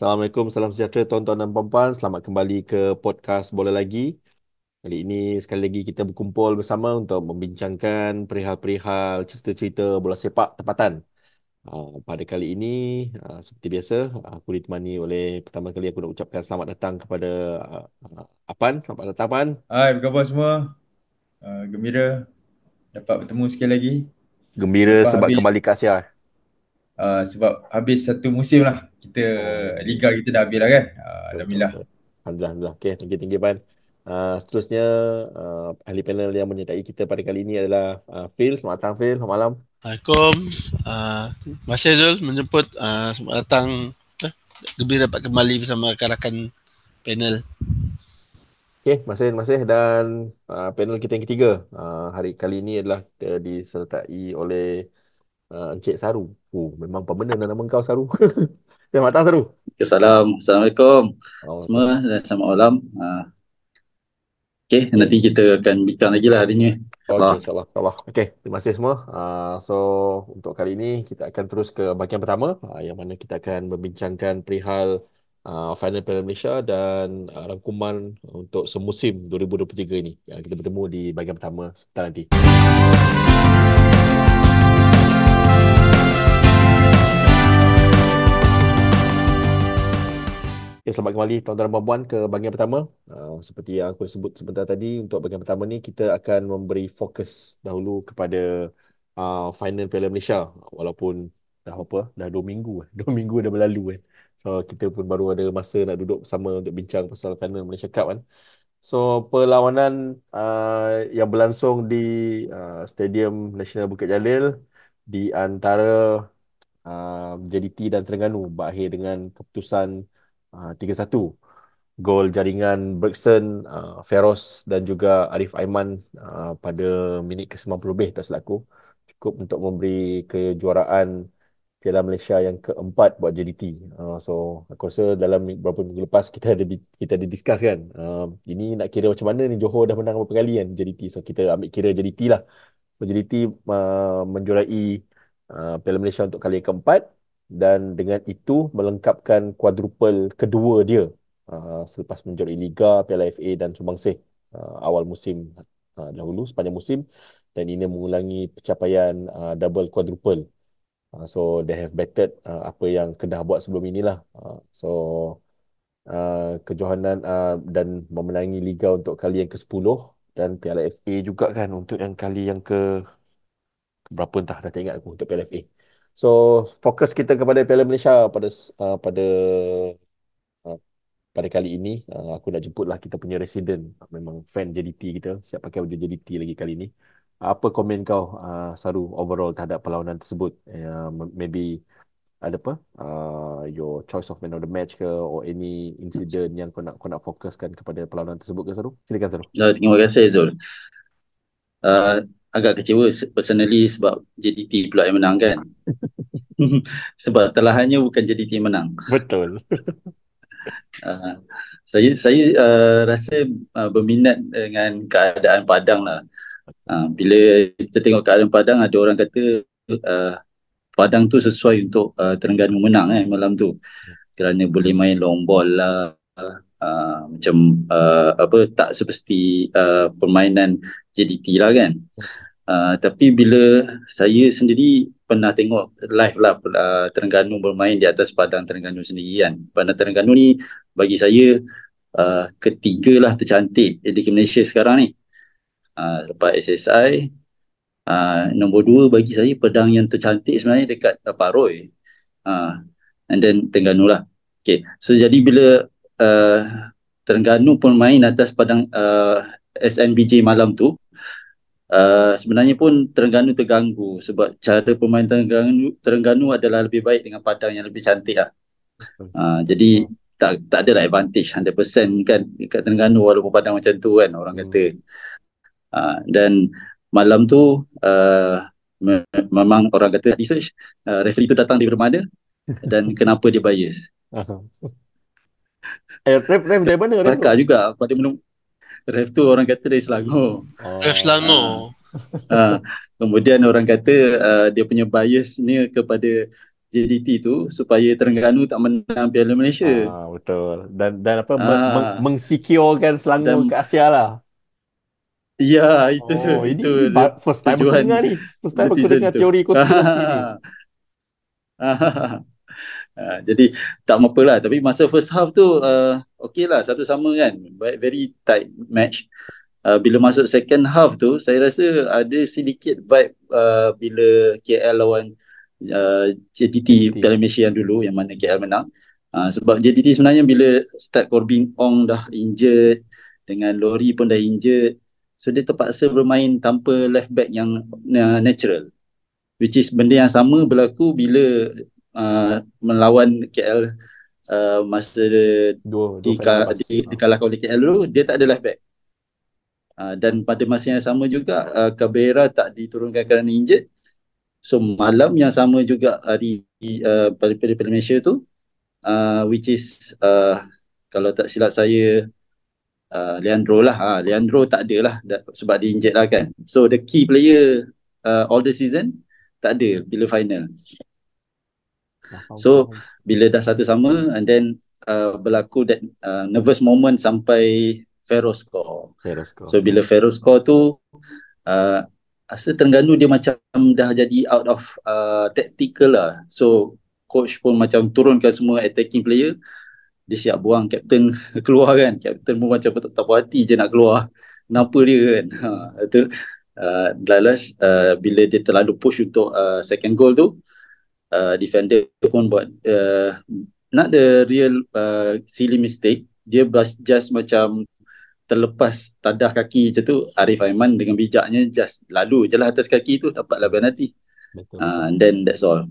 Assalamualaikum, salam sejahtera tuan-tuan dan puan-puan. Selamat kembali ke podcast Bola Lagi. Kali ini sekali lagi kita berkumpul bersama untuk membincangkan perihal-perihal cerita-cerita bola sepak tempatan. Uh, pada kali ini, uh, seperti biasa, aku ditemani oleh pertama kali aku nak ucapkan selamat datang kepada uh, Apan. Selamat datang, Apan. Hai, apa khabar semua? Uh, gembira dapat bertemu sekali lagi. Gembira sebab, sebab habis, kembali ke Asia. Uh, sebab habis satu musim lah. Kita, oh. Liga kita dah habis lah kan. Uh, Alhamdulillah. Alhamdulillah. Alhamdulillah. Okay, tinggi-tinggi, Pan. Uh, seterusnya, uh, ahli panel yang menyertai kita pada kali ini adalah uh, Phil. Selamat datang, Phil. Selamat malam. Assalamualaikum. Uh, masih Zul menjemput. Uh, selamat datang. Uh, gembira dapat kembali bersama rakan-rakan panel. Okay, masih masih dan uh, panel kita yang ketiga uh, hari kali ini adalah kita disertai oleh uh, Encik Saru. Oh, memang pemenang nama kau Saru. Selamat datang Saru. Assalamualaikum. Assalamualaikum. Oh. Semua dan selamat malam. Uh, okay, okay, nanti kita akan bincang lagi lah hari. Okay, insyaAllah. InsyaAllah. Okay, terima kasih semua. Uh, so, untuk kali ini kita akan terus ke bahagian pertama uh, yang mana kita akan membincangkan perihal uh, final Piala Malaysia dan uh, rangkuman untuk semusim 2023 ini. Uh, kita bertemu di bahagian pertama sebentar nanti. Okay, selamat kembali tuan-tuan dan puan ke bahagian pertama. Uh, seperti yang aku sebut sebentar tadi, untuk bahagian pertama ni kita akan memberi fokus dahulu kepada uh, final Piala Malaysia. Walaupun dah apa, dah dua minggu. Dua minggu dah berlalu. Eh. So kita pun baru ada masa nak duduk bersama untuk bincang pasal final Malaysia Cup kan. So perlawanan uh, yang berlangsung di uh, Stadium Nasional Bukit Jalil di antara uh, JDT dan Terengganu berakhir dengan keputusan uh, 3-1. Gol jaringan Bergson, uh, Feroz dan juga Arif Aiman uh, pada minit ke-90 lebih tak selaku. Cukup untuk memberi kejuaraan Piala Malaysia yang keempat buat JDT. Uh, so aku rasa dalam beberapa minggu lepas kita ada kita ada discuss kan. Uh, ini nak kira macam mana ni Johor dah menang beberapa kali kan JDT. So kita ambil kira JDT lah. JDT uh, menjuarai uh, Piala Malaysia untuk kali keempat dan dengan itu melengkapkan quadruple kedua dia uh, selepas menjuarai Liga, Piala FA dan Sumbangsi uh, awal musim uh, dahulu sepanjang musim dan ini mengulangi pencapaian uh, double quadruple Uh, so they have bettered uh, apa yang Kedah buat sebelum inilah. Uh, so uh, kejohanan uh, dan memenangi liga untuk kali yang ke-10 dan Piala FA juga kan untuk yang kali yang ke berapa entah dah tak ingat aku untuk Piala FA. So fokus kita kepada Piala Malaysia pada uh, pada uh, pada kali ini. Uh, aku nak jemputlah kita punya resident. Memang fan JDT kita. Siap pakai baju JDT lagi kali ini. Apa komen kau uh, Saru overall terhadap perlawanan tersebut? Uh, maybe ada apa? Uh, your choice of man of the match ke or any incident yang kau nak kau nak fokuskan kepada perlawanan tersebut ke Saru? Silakan Saru. Uh, terima kasih Zul. Uh, agak kecewa personally sebab JDT pula yang menang kan? Sebab terlahannya bukan JDT yang menang. Betul. Uh, saya saya uh, rasa uh, berminat dengan keadaan Padang lah. Uh, bila kita tengok keadaan Padang ada orang kata uh, Padang tu sesuai untuk uh, Terengganu menang eh malam tu. Kerana boleh main long ball lah uh, macam uh, apa tak seperti uh, permainan JDT lah kan. Uh, tapi bila saya sendiri pernah tengok live lah uh, Terengganu bermain di atas Padang Terengganu sendiri kan. Padang Terengganu ni bagi saya uh, ketiga lah tercantik di Malaysia sekarang ni. Uh, lepas SSI uh, nombor dua bagi saya pedang yang tercantik sebenarnya dekat uh, Paroi. Uh, and then Terengganu lah. Okay. so jadi bila uh, Terengganu pun main atas padang uh, SNBJ malam tu Uh, sebenarnya pun Terengganu terganggu sebab cara pemain Terengganu, Terengganu adalah lebih baik dengan padang yang lebih cantik lah. Uh, jadi tak tak ada lah advantage 100% kan dekat Terengganu walaupun padang macam tu kan orang kata. Hmm. Uh, dan malam tu uh, me- memang orang kata research uh, referee tu datang dari mana dan kenapa dia bias. Eh, ref, ref dari mana? Ref juga pada menung ref tu orang kata dari Selangor. Oh. Ref Selangor. Uh, uh, kemudian orang kata uh, dia punya bias ni kepada JDT tu supaya Terengganu tak menang Piala Malaysia. Ah, betul. Dan dan apa Ah. meng, meng, mengsecurekan Selangor Dan- ke Asia lah. Ya, itu Oh, ini, itu ini first time aku dengar ni. First time aku dengar tu. teori konspirasi ni. Ah, jadi tak apa lah. Tapi masa first half tu uh, okey lah. Satu sama kan. Very tight match. Uh, bila masuk second half tu saya rasa ada sedikit vibe uh, bila KL lawan uh, JDT JDT. Piala Malaysia yang dulu yang mana KL menang. Uh, sebab JDT sebenarnya bila start Corbin Ong dah injured dengan Lori pun dah injured so dia terpaksa bermain tanpa left back yang uh, natural. Which is benda yang sama berlaku bila uh, melawan KL uh, masa Dua, dua di, final ka, lepas. di, dikalahkan oleh KL dulu dia tak ada left back. Uh, dan pada masa yang sama juga uh, Cabrera tak diturunkan kerana injured. So malam yang sama juga hari uh, pada pada Piala Malaysia tu uh, which is uh, kalau tak silap saya uh, Leandro lah. Ha, Leandro tak ada lah da- sebab dia injured lah kan. So the key player uh, all the season tak ada bila final So, bila dah satu sama and then uh, berlaku that uh, nervous moment sampai Fero score. Fair score. So bila Fero score tu uh, rasa Terengganu dia macam dah jadi out of uh, tactical lah. So coach pun macam turunkan semua attacking player dia siap buang captain keluar kan. Captain pun macam tak, tak puas hati je nak keluar. Kenapa dia kan? Ha, itu uh, last uh, bila dia terlalu push untuk uh, second goal tu uh, defender pun buat uh, not the real uh, silly mistake dia bas- just macam terlepas tadah kaki macam tu Arif Aiman dengan bijaknya just lalu je lah atas kaki tu dapatlah penalti Betul, uh, and then that's all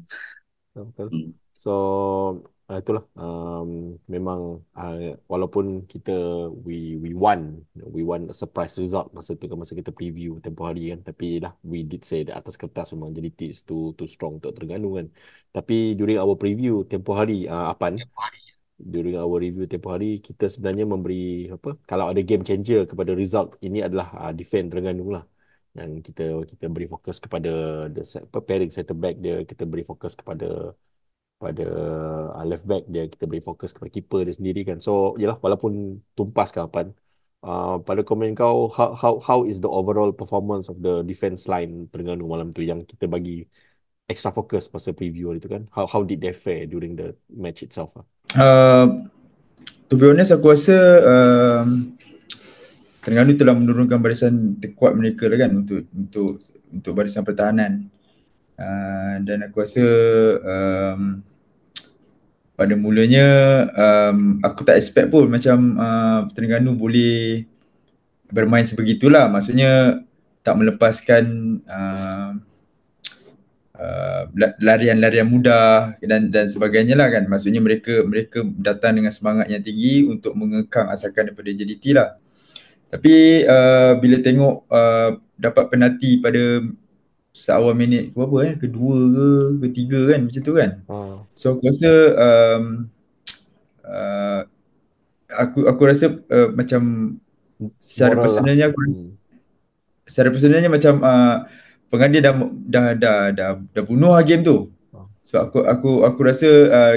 betul, betul. Hmm. So uh, itulah. Um, memang uh, walaupun kita we we won we won a surprise result masa tu kan masa kita preview tempoh hari kan tapi lah we did say that atas kertas memang jadi is too too strong untuk Terengganu kan. Tapi during our preview tempoh hari uh, Apan during our review tempoh hari kita sebenarnya memberi apa kalau ada game changer kepada result ini adalah uh, defend Terengganu lah. Dan kita kita beri fokus kepada the set, apa, pairing center back dia kita beri fokus kepada pada uh, left back dia kita beri fokus kepada keeper dia sendiri kan so yalah walaupun tumpas ke Apan uh, pada komen kau how, how how is the overall performance of the defense line Terengganu malam tu yang kita bagi extra fokus masa preview hari tu kan how how did they fare during the match itself ah? Uh, to be honest aku rasa um, Terengganu telah menurunkan barisan terkuat mereka lah kan untuk untuk untuk barisan pertahanan. Uh, dan aku rasa um, pada mulanya um, aku tak expect pun macam uh, Terengganu boleh bermain sebegitulah. Maksudnya tak melepaskan uh, uh, la- larian-larian mudah dan dan sebagainya lah kan. Maksudnya mereka mereka datang dengan semangat yang tinggi untuk mengekang asalkan daripada JDT lah. Tapi uh, bila tengok uh, dapat penalti pada seawal minit ke berapa eh? Kedua ke ketiga kan macam tu kan. Ah, So aku rasa um, uh, aku aku rasa uh, macam secara moral lah. personalnya aku rasa Hmm. secara personalnya macam uh, pengadil dah dah dah dah, dah bunuh lah game tu. Oh. Sebab aku aku aku rasa uh,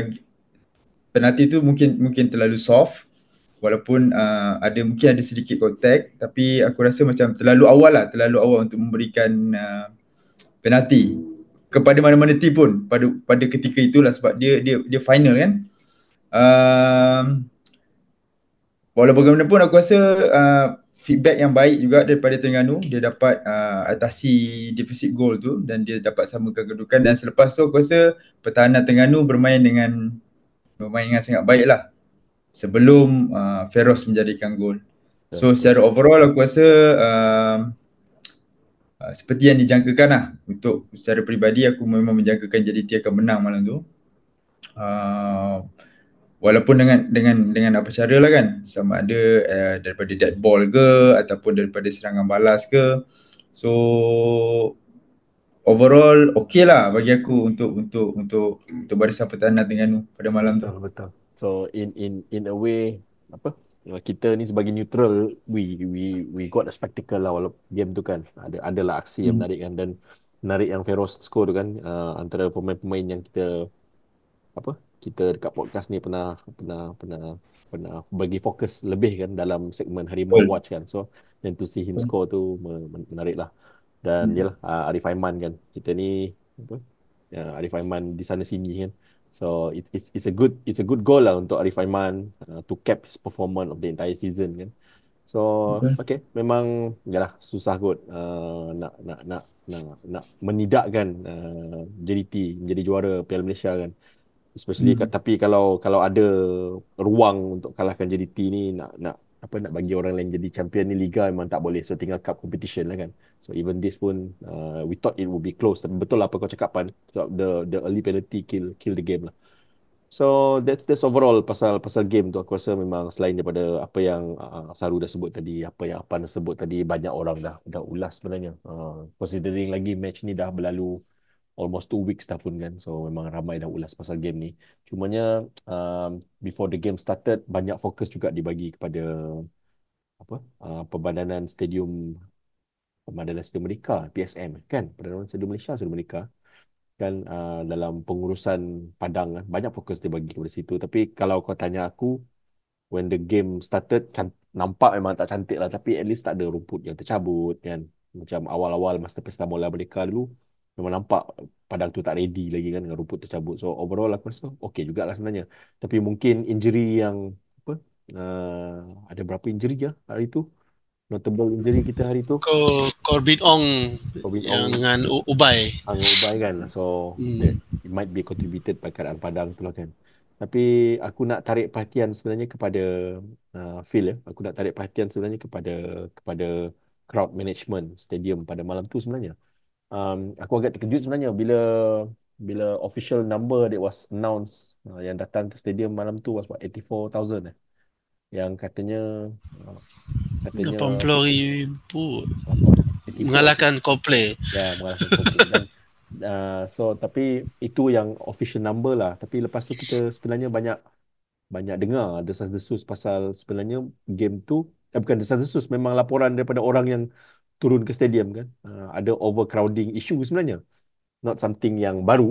penalti tu mungkin mungkin terlalu soft walaupun uh, ada mungkin ada sedikit kontak tapi aku rasa macam terlalu awal lah terlalu awal untuk memberikan uh, penalti. Kepada mana-mana tim pun pada pada ketika itulah sebab dia dia dia final kan. Um, walau bagaimanapun aku rasa uh, feedback yang baik juga daripada Terengganu. Dia dapat uh, atasi deficit gol tu dan dia dapat samakan kedudukan. Dan selepas tu aku rasa pertahanan Terengganu bermain dengan bermain dengan sangat baik lah. Sebelum uh, Feroz menjadikan gol. So secara overall aku rasa um, uh, seperti yang dijangkakan lah untuk secara peribadi aku memang menjangkakan JDT akan menang malam tu. Uh, walaupun dengan dengan dengan apa cara lah kan sama ada uh, daripada dead ball ke ataupun daripada serangan balas ke. So overall okey lah bagi aku untuk untuk untuk untuk barisan pertahanan Terengganu pada malam tu. Betul betul. So in in in a way apa kita ni sebagai neutral we we we got a spectacle lah walaupun game tu kan ada adalah aksi yang Hmm. menarik kan dan menarik yang Feroz score tu kan uh, antara pemain-pemain yang kita apa kita dekat podcast ni pernah pernah pernah pernah bagi fokus lebih kan dalam segmen Harimau. Watch kan. So then to see him score tu me- men- menarik lah. Dan Hmm. yalah uh, Arif Aiman kan. Kita ni apa? Ya, Arif Aiman di sana sini kan. So it's it's it's a good it's a good goal lah untuk Arif Aiman uh, to cap his performance of the entire season kan. So Betul. okay memang yalah susah kot uh, nak nak nak nak nak menidakkan uh, JDT menjadi juara Piala Malaysia kan. Especially hmm. tapi kalau kalau ada ruang untuk kalahkan JDT ni nak nak apa nak bagi orang lain jadi champion ni liga memang tak boleh. So tinggal cup competition lah kan. So even this pun uh, we thought it would be close. Tapi betul lah apa kau cakap Pan. So the the early penalty kill kill the game lah. So that's that's overall pasal pasal game tu aku rasa memang selain daripada apa yang uh, Saru dah sebut tadi, apa yang Apan dah sebut tadi banyak orang dah dah ulas sebenarnya. Uh, considering lagi match ni dah berlalu almost two weeks dah pun kan. So memang ramai dah ulas pasal game ni. Cumanya um, before the game started banyak fokus juga dibagi kepada apa uh, Pembadanan Stadium Pembadanan Stadium Merdeka PSM kan Pembadanan Stadium Malaysia Stadium Merdeka kan uh, dalam pengurusan padang kan. banyak fokus dia bagi kepada situ tapi kalau kau tanya aku when the game started can, nampak memang tak cantik lah tapi at least tak ada rumput yang tercabut kan macam awal-awal masa pesta bola merdeka dulu memang nampak padang tu tak ready lagi kan dengan rumput tercabut so overall aku rasa okey jugalah sebenarnya. Tapi mungkin injury yang apa uh, ada berapa injury ya hari tu? Notable injury kita hari tu? Ko Corbin Ong Corbin yang Ong. dengan U- Ubay. Angin Ubay kan? So Hmm. it might be contributed by keadaan padang tu lah kan. Tapi aku nak tarik perhatian sebenarnya kepada uh, Phil ya. Aku nak tarik perhatian sebenarnya kepada kepada crowd management stadium pada malam tu sebenarnya um, aku agak terkejut sebenarnya bila bila official number that was announced uh, yang datang ke stadium malam tu was what 84,000 eh yang katanya uh, katanya 80 ribu. apa 84 Mengalahkan Coldplay. Ya, mengalahkan Coldplay. Dan, uh, so, tapi itu yang official number lah. Tapi lepas tu kita sebenarnya banyak banyak dengar desas-desus pasal sebenarnya game tu, eh, bukan desas-desus, memang laporan daripada orang yang turun ke stadium kan. Uh, ada overcrowding issue sebenarnya. Not something yang baru.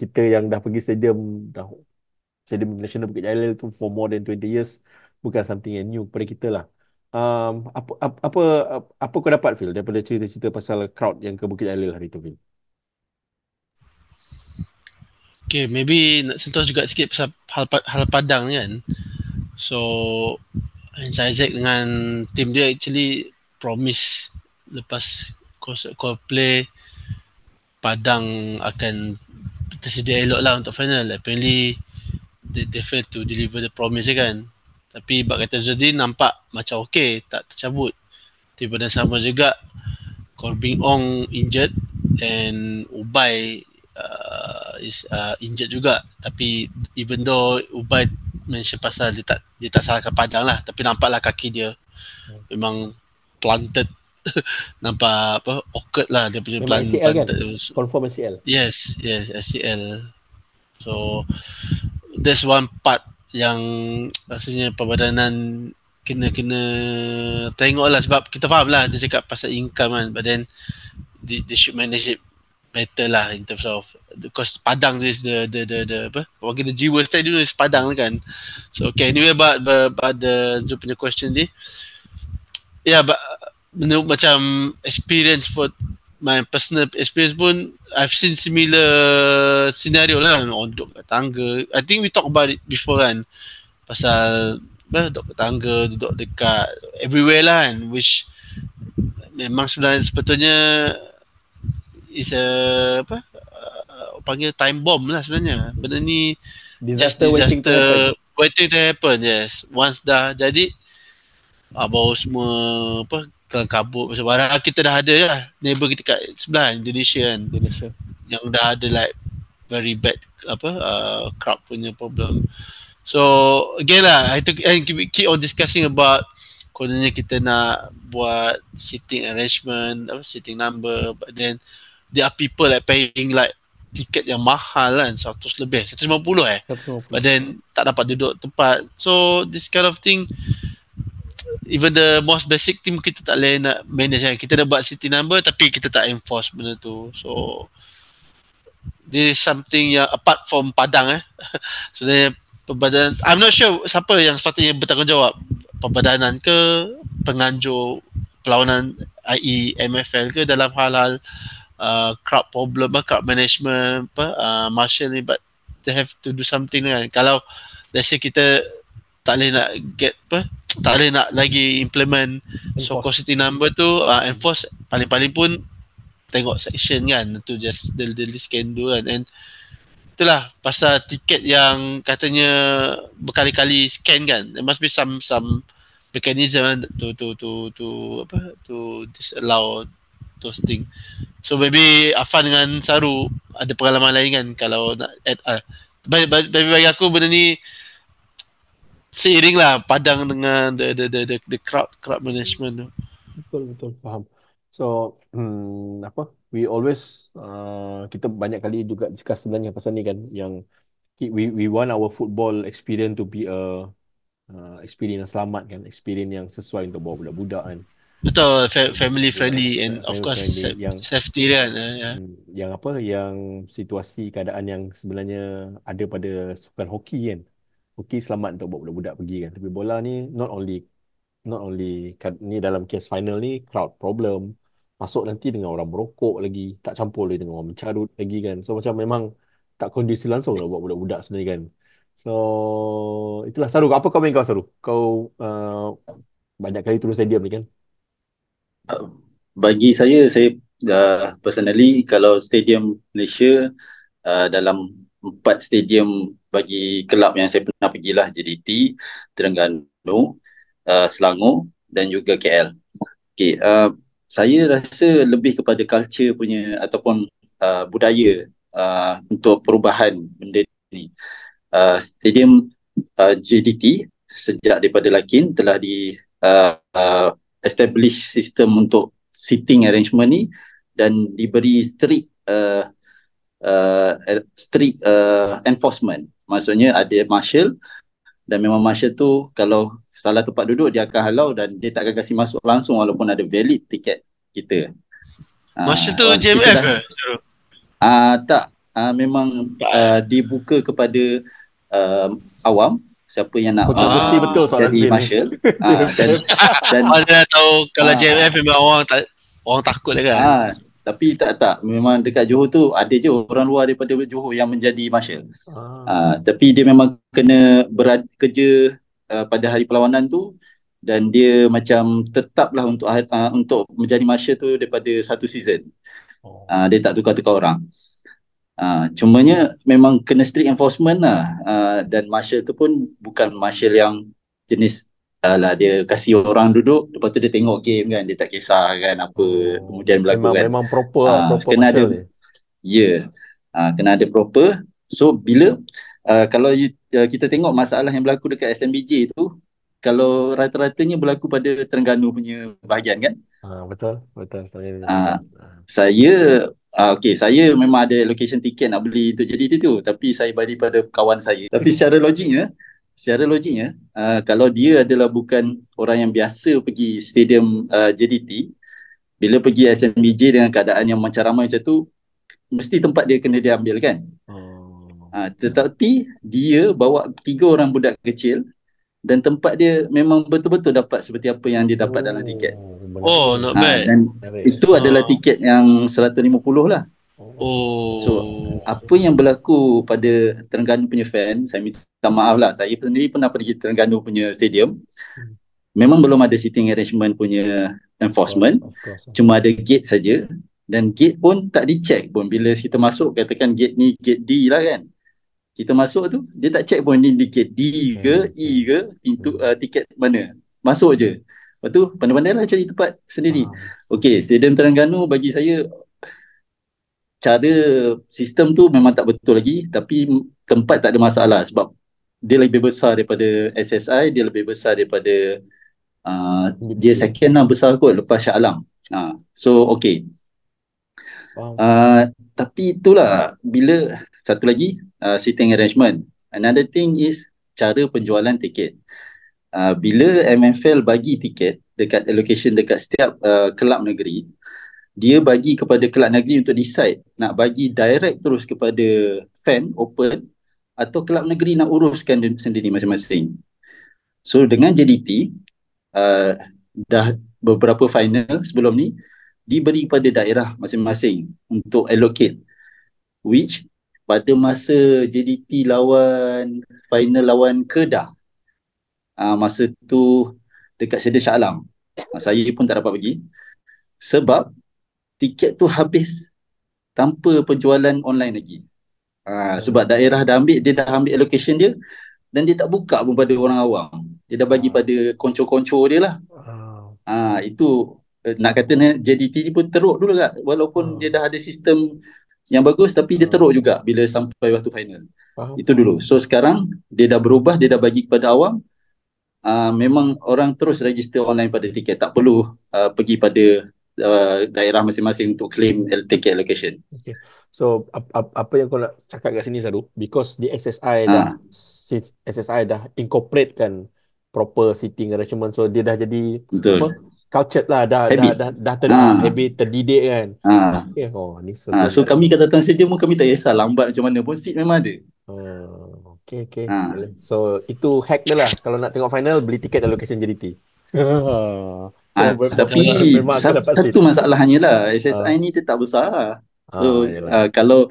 kita yang dah pergi stadium, dah Stadium Nasional Bukit Jalil tu for more than 20 years, bukan something yang new kepada kita lah. Um, apa, apa apa apa kau dapat Phil daripada cerita-cerita pasal crowd yang ke Bukit Jalil hari tu Phil? Okay, maybe nak sentuh juga sikit pasal hal, hal Padang kan. So, Hans Isaac dengan tim dia actually promise lepas konsert Coldplay Padang akan tersedia elok lah untuk final. Apparently, they, they failed to deliver the promise je kan. Tapi bak kata Zudin nampak macam okay, tak tercabut. Tiba dan sama juga Corbin Ong injured and Ubay uh, is uh, injured juga. Tapi even though Ubay mention pasal dia tak dia tak salahkan Padang lah, tapi nampaklah kaki dia memang planted. nampak apa awkward lah dia punya Memang plan, ACL kan? Confirm ACL. Yes, yes, SCL. So that's one part yang rasanya perbadanan kena kena tengok lah sebab kita faham lah dia cakap pasal income kan but then they, they should manage it better lah in terms of because Padang tu is the the the, the apa orang kata jiwa stadium is Padang kan so okay anyway about about, about the Zul punya question ni yeah but menurut macam experience for my personal experience pun I've seen similar scenario lah. On duduk kat tangga. I think we talk about it before kan. Pasal apa, duduk kat tangga duduk dekat everywhere lah kan. Which memang sebenarnya sepatutnya is a apa uh, panggil time bomb lah sebenarnya. Benda ni just Disaster, waiting to happen. disaster waiting to happen yes. Once dah jadi ah, baru semua apa kelang kabut macam barang kita dah ada lah neighbor kita kat sebelah Indonesia kan Indonesia. yang dah ada like very bad apa uh, crowd punya problem. So again lah, I think and keep, keep on discussing about kononnya kita nak buat seating arrangement, apa seating number, but then there are people like paying like tiket yang mahal kan, 100 lebih, 150 eh. 150. But then tak dapat duduk tempat. So this kind of thing even the most basic team kita tak boleh nak manage kan. Kita dah buat city number tapi kita tak enforce benda tu. So this is something yang apart from Padang eh. Sebenarnya perbadanan I'm not sure siapa yang sepatutnya bertanggungjawab perbadanan ke penganjur perlawanan IE MFL ke dalam hal-hal uh, crowd problem crowd management apa uh, marshal ni but they have to do something kan kalau let's say kita tak boleh nak get apa tak boleh nak lagi implement so city number tu uh, enforce. Paling-paling pun tengok section kan tu just the, the list can do kan. And itulah pasal tiket yang katanya berkali-kali scan kan. There must be some some mechanism kan to to to to apa to disallow those thing. So maybe Afan dengan Saru ada pengalaman lain kan kalau nak add uh, bagi, bagi, bagi aku benda ni seiring lah padang dengan the the the the, the crowd crowd management tu. Betul betul faham. So hmm, apa? We always uh, kita banyak kali juga discuss sebenarnya pasal ni kan yang we we want our football experience to be a uh, experience yang selamat kan experience yang sesuai untuk bawa budak-budak kan. Betul fa- family friendly yeah, and of course friendly, yang, safety kan uh, yeah. yang apa? Yang situasi keadaan yang sebenarnya ada pada sukan hoki kan hoki selamat untuk bawa budak-budak pergi kan. Tapi bola ni not only not only kan, ni dalam case final ni crowd problem. Masuk nanti dengan orang berokok lagi tak campur lagi dengan orang mencarut lagi kan. So macam memang tak kondisi langsung lah buat budak-budak sebenarnya kan. So itulah. Saru apa komen kau Saru? Kau uh, banyak kali turun stadium ni kan? Bagi saya saya uh, personally kalau stadium Malaysia uh, dalam empat stadium bagi kelab yang saya pernah pergilah JDT, Terengganu, uh, Selangor dan juga KL. Okay, uh, saya rasa lebih kepada culture punya ataupun uh, budaya uh, untuk perubahan benda ni. Uh, stadium uh, JDT sejak daripada Lakin telah di uh, uh, establish sistem untuk seating arrangement ni dan diberi strict uh, uh, strict uh, enforcement. Maksudnya ada marshal dan memang marshal tu kalau salah tempat duduk dia akan halau dan dia tak akan kasih masuk langsung walaupun ada valid tiket kita. Marshal tu JMF ke? Ah uh, tak, uh, memang uh, dibuka kepada uh, awam siapa yang nak kontroversi uh, betul soalan jadi marshal. Uh, dan dan tahu kalau uh, JMF memang orang tak orang takut dia kan. Uh, tapi tak tak memang dekat Johor tu ada je orang luar daripada Johor yang menjadi marshal. Uh. Uh, tapi dia memang kena berada kerja uh, pada hari perlawanan tu dan dia macam tetaplah untuk uh, untuk menjadi marshal tu daripada satu season. Oh. Uh, dia tak tukar-tukar orang. Uh, cumanya memang kena strict enforcement lah uh, dan marshal tu pun bukan marshal yang jenis uh, lah dia kasih orang duduk lepas tu dia tengok game kan dia tak kisah kan apa oh. kemudian berlaku memang, kan. Memang proper uh, proper kena ada. Ya, yeah, uh, kena ada proper. So bila uh, kalau you, uh, kita tengok masalah yang berlaku dekat SMBJ tu kalau rata-ratanya berlaku pada Terengganu punya bahagian kan? Ha, betul, betul. Ha, saya, ha, okay, saya memang ada location tiket nak beli untuk jadi itu tapi saya bagi pada kawan saya. Tapi secara logiknya, secara logiknya, uh, kalau dia adalah bukan orang yang biasa pergi stadium uh, JDT, bila pergi SMBJ dengan keadaan yang macam ramai macam tu, mesti tempat dia kena diambil kan? Oh. Uh, tetapi dia bawa tiga orang budak kecil dan tempat dia memang betul-betul dapat seperti apa yang dia dapat oh, dalam tiket. Oh, not ha, bad. Dan itu oh. adalah tiket yang 150 lah. Oh. So, apa yang berlaku pada Terengganu punya fan, saya minta maaf lah. Saya sendiri pernah pergi Terengganu punya stadium. Memang belum ada sitting arrangement punya enforcement. Of course, of course. Cuma ada gate saja. Dan gate pun tak dicek pun. Bila kita masuk, katakan gate ni gate D lah kan kita masuk tu dia tak check pun ni tiket D ke hmm. E ke pintu uh, tiket mana masuk je lepas tu pandai-pandai lah cari tempat sendiri hmm. Okey, Stadium Terengganu bagi saya cara sistem tu memang tak betul lagi tapi tempat tak ada masalah sebab dia lebih besar daripada SSI dia lebih besar daripada uh, dia second lah besar kot lepas Shah Alam uh, so okey uh, tapi itulah bila satu lagi uh, seating arrangement. Another thing is cara penjualan tiket. Uh, bila MFL bagi tiket dekat allocation dekat setiap uh, kelab negeri, dia bagi kepada kelab negeri untuk decide nak bagi direct terus kepada fan open atau kelab negeri nak uruskan sendiri masing-masing. So dengan JDT uh, dah beberapa final sebelum ni diberi kepada daerah masing-masing untuk allocate which pada masa JDT lawan final lawan Kedah uh, masa tu dekat Sedia Shah Alam saya pun tak dapat pergi sebab tiket tu habis tanpa penjualan online lagi uh, sebab daerah dah ambil dia dah ambil allocation dia dan dia tak buka pun pada orang awam. Dia dah bagi pada konco-konco dia lah. Ah ha, itu eh, nak kata JDT ni pun teruk dulu kan walaupun uh. dia dah ada sistem yang bagus tapi dia teruk juga bila sampai waktu final. Itu dulu. So sekarang dia dah berubah, dia dah bagi kepada awam. Uh, memang orang terus register online pada tiket. Tak perlu uh, pergi pada uh, daerah masing-masing untuk claim ticket allocation. Okay. So ap, ap, apa yang kau nak cakap kat sini Zaru because di SSI ha. dah since SSI dah incorporate kan proper seating arrangement so dia dah jadi Betul. apa cultured lah dah habit. dah dah, dah ter, ha. habit terdidik kan. Ha. Okay. Oh ni so, ha. so kami kat datang stadium kami tak kisah lambat macam mana pun seat memang ada. Oh, okay okay. Ha. So itu hack dia lah kalau nak tengok final beli tiket allocation JDT. so, ha. tapi satu masalahnya lah SSI ha. ni tetap besar. So ah, uh, kalau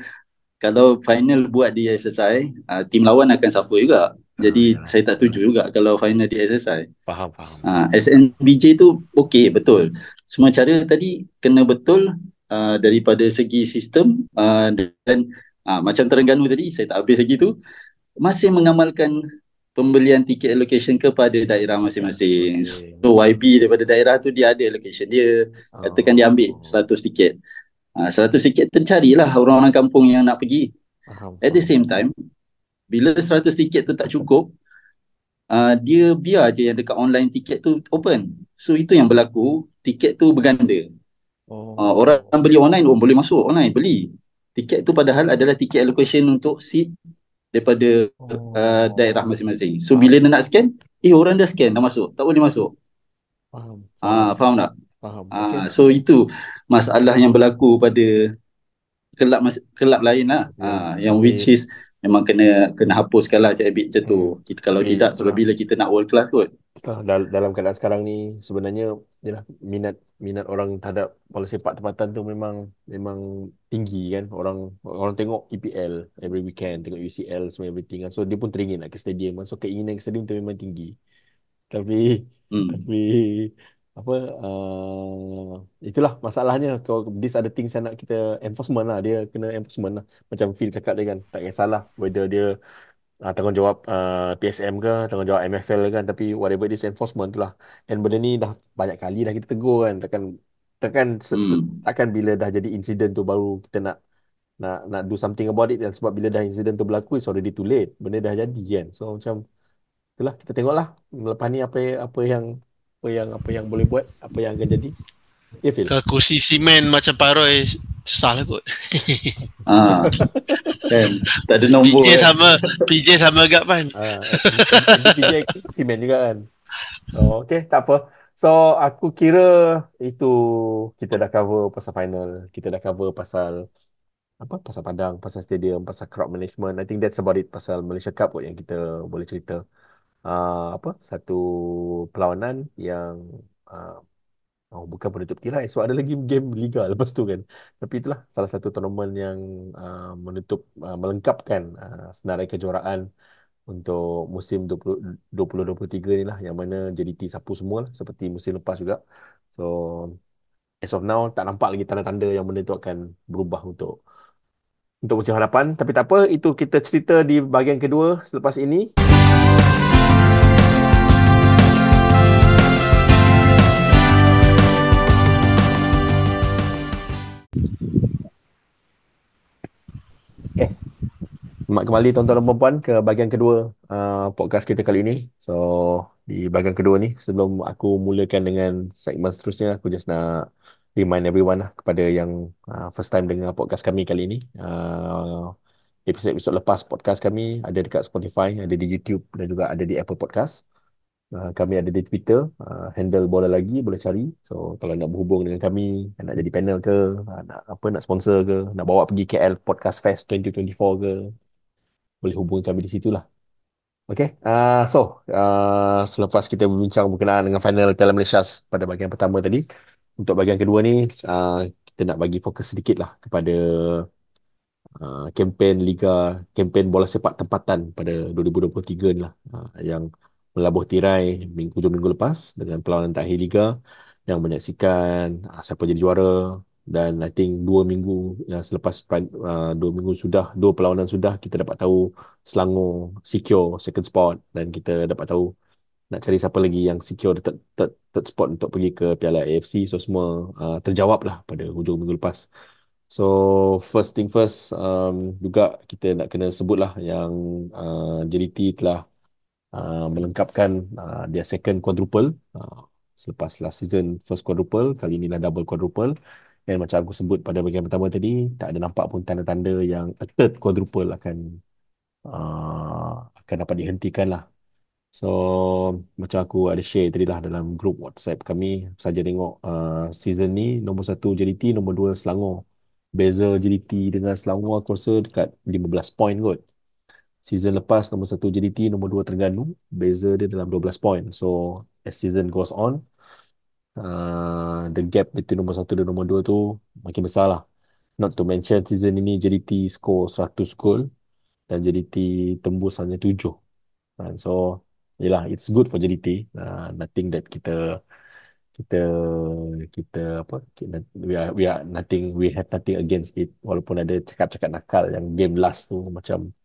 kalau final buat di SSI, uh, tim lawan akan suffer juga. Jadi ah, saya tak setuju juga kalau final di SSI. Faham, faham. Uh, SNBJ tu okey, betul. Semua cara tadi kena betul uh, daripada segi sistem uh, dan uh, macam Terengganu tadi, saya tak habis lagi tu, masih mengamalkan pembelian tiket allocation kepada daerah masing-masing. So YB daripada daerah tu dia ada allocation dia. Katakan dia ambil 100 tiket. Ha, seratus tiket tercarilah orang-orang kampung yang nak pergi. Faham. At the same time, bila seratus tiket tu tak cukup, uh, dia biar je yang dekat online tiket tu open. So itu yang berlaku, tiket tu berganda. Oh. Uh, orang beli online, oh, boleh masuk online, beli. Tiket tu padahal adalah tiket allocation untuk seat daripada oh. uh, daerah masing-masing. So bila dia nak scan, eh orang dah scan, dah masuk. Tak boleh masuk. Faham. Ah, uh, faham tak? Faham. Ah, okay. so itu masalah yang berlaku pada kelab kelab lain lah. Yeah. Ah, yang okay. which is memang kena kena hapuskan lah cik macam tu. Hmm. Kita kalau okay. tidak sebab bila kita nak world class kot. Dalam keadaan sekarang ni sebenarnya yalah, minat minat orang terhadap bola sepak tempatan tu memang memang tinggi kan. Orang orang tengok EPL every weekend, tengok UCL semua everything kan. So dia pun teringin nak ke stadium. So keinginan ke stadium tu memang tinggi. Tapi hmm. tapi apa uh, itulah masalahnya. So this ada things yang nak kita enforcement lah. Dia kena enforcement lah. Macam Phil cakap dia kan tak kisahlah whether dia uh, tanggungjawab uh, TSM ke tanggungjawab MFL kan. Tapi whatever this enforcement tu lah. And benda ni dah banyak kali dah kita tegur kan. Takkan takkan hmm. takkan bila dah jadi insiden tu baru kita nak nak nak do something about it. Dan sebab bila dah insiden tu berlaku it's already too late. Benda dah jadi kan. So macam itulah kita tengoklah. Lepas ni apa apa yang apa yang apa yang boleh buat, apa yang akan jadi. Ya, Phil. Kalau kursi simen macam Paroy, susah lah kot. ah. kan, tak ada nombor. PJ kan. sama, PJ sama agak kan. Ah, PJ simen juga kan. Oh, okay, tak apa. So, aku kira itu kita dah cover pasal final. Kita dah cover pasal apa pasal padang, pasal stadium, pasal crowd management. I think that's about it pasal Malaysia Cup kot yang kita boleh cerita uh, apa satu perlawanan yang uh, oh bukan penutup tirai. So ada lagi game liga lepas tu kan. Tapi itulah salah satu tournament yang uh, menutup uh, melengkapkan uh, senarai kejuaraan untuk musim 2023 ni lah. Yang mana JDT sapu semua lah, seperti musim lepas juga. So as of now tak nampak lagi tanda-tanda yang benda tu akan berubah untuk untuk musim hadapan. Tapi tak apa itu kita cerita di bahagian kedua selepas ini Selamat kembali tuan-tuan dan puan ke bahagian kedua uh, podcast kita kali ini. So, di bahagian kedua ni, sebelum aku mulakan dengan segmen seterusnya, aku just nak remind everyone lah kepada yang uh, first time dengar podcast kami kali ini. Uh, episod-episod lepas podcast kami ada dekat Spotify, ada di YouTube dan juga ada di Apple Podcast. Uh, kami ada di Twitter, uh, handle bola lagi boleh cari. So kalau nak berhubung dengan kami, nak jadi panel ke, uh, nak apa nak sponsor ke, nak bawa pergi KL Podcast Fest 2024 ke, boleh hubungi kami di situ lah. Okay, uh, so uh, selepas kita berbincang berkenaan dengan final Piala Malaysia pada bahagian pertama tadi, untuk bahagian kedua ni uh, kita nak bagi fokus sedikit lah kepada uh, kempen Liga, kempen bola sepak tempatan pada 2023 ni lah uh, yang melabuh tirai minggu hujung minggu lepas dengan perlawanan takhir Liga yang menyaksikan uh, siapa jadi juara. Dan I think dua minggu yang selepas uh, dua minggu sudah dua perlawanan sudah kita dapat tahu Selangor secure second spot. Dan kita dapat tahu nak cari siapa lagi yang secure third, third, third spot untuk pergi ke Piala AFC so semua uh, terjawab lah pada hujung minggu lepas. So first thing first um, juga kita nak kena sebut lah yang uh, JDT telah uh, melengkapkan uh, dia second quadruple uh, selepas last season first quadruple kali ini lah double quadruple dan macam aku sebut pada bahagian pertama tadi tak ada nampak pun tanda-tanda yang a third quadruple akan uh, akan dapat dihentikan lah So macam aku ada share tadi lah dalam group WhatsApp kami saja tengok uh, season ni nombor satu JDT, nombor dua Selangor. Beza JDT dengan Selangor aku rasa dekat 15 point kot. Season lepas nombor satu JDT, nombor dua Terengganu. Beza dia dalam 12 point. So as season goes on, uh, the gap between nombor satu dan nombor dua tu makin besar lah. Not to mention season ini JDT score 100 goal dan JDT tembus hanya 7. And so Yelah, it's good for JDT. Uh, nothing that kita kita kita apa kita, we are we are nothing we have nothing against it walaupun ada cakap-cakap nakal yang game last tu macam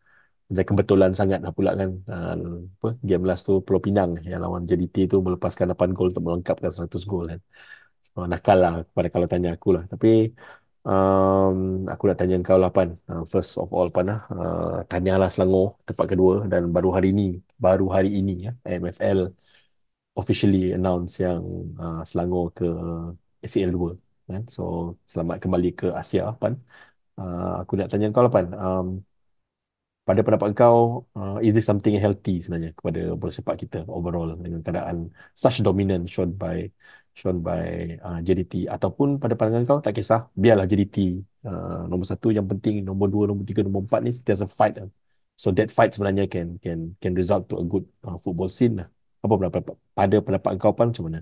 macam kebetulan sangat lah pula kan uh, apa game last tu Pulau Pinang yang lawan JDT tu melepaskan 8 gol untuk melengkapkan 100 gol kan. So, nakal lah pada kalau tanya aku lah. Tapi um, aku nak tanya kau lah Pan. Uh, first of all Pan lah uh, tanyalah Selangor tempat kedua dan baru hari ini baru hari ini ya MFL officially announce yang uh, Selangor ke ACL 2 kan. So selamat kembali ke Asia Pan. Uh, aku nak tanya kau lah Pan. Um, pada pendapat kau uh, is this something healthy sebenarnya kepada bola sepak kita overall dengan keadaan such dominant shown by shown by uh, JDT ataupun pada pandangan kau tak kisah biarlah JDT uh, nombor satu yang penting nombor dua nombor tiga nombor empat ni there's a fight so that fight sebenarnya can can can result to a good uh, football scene lah apa pendapat pada pendapat kau pan macam mana?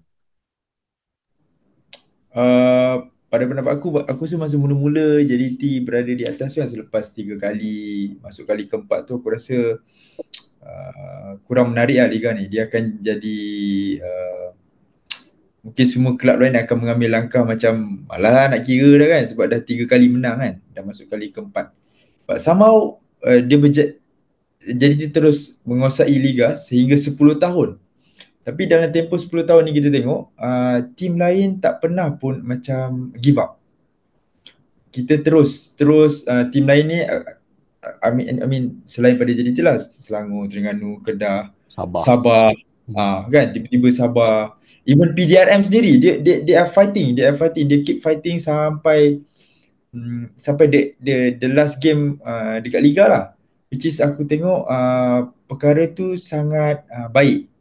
Uh, pada pendapat aku aku rasa masa mula-mula JDT berada di atas kan selepas tiga kali masuk kali keempat tu aku rasa uh, kurang menarik lah liga ni. Dia akan jadi uh, mungkin semua kelab lain akan mengambil langkah macam malah nak kira dah kan sebab dah tiga kali menang kan dah masuk kali keempat. But somehow uh, dia berjaya dia terus menguasai liga sehingga 10 tahun tapi dalam tempoh 10 tahun ni kita tengok uh, tim lain tak pernah pun macam give up. Kita terus terus uh, tim lain ni uh, I mean I mean selain pada jadi itulah Selangor, Terengganu, Kedah, Sabah, Sabah. Hmm. uh, kan? Tiba-tiba Sabah. Even PDRM sendiri dia dia they are fighting they are fighting they keep fighting sampai um, sampai the, the the last game uh, dekat liga lah. Which is aku tengok uh, perkara tu sangat uh, baik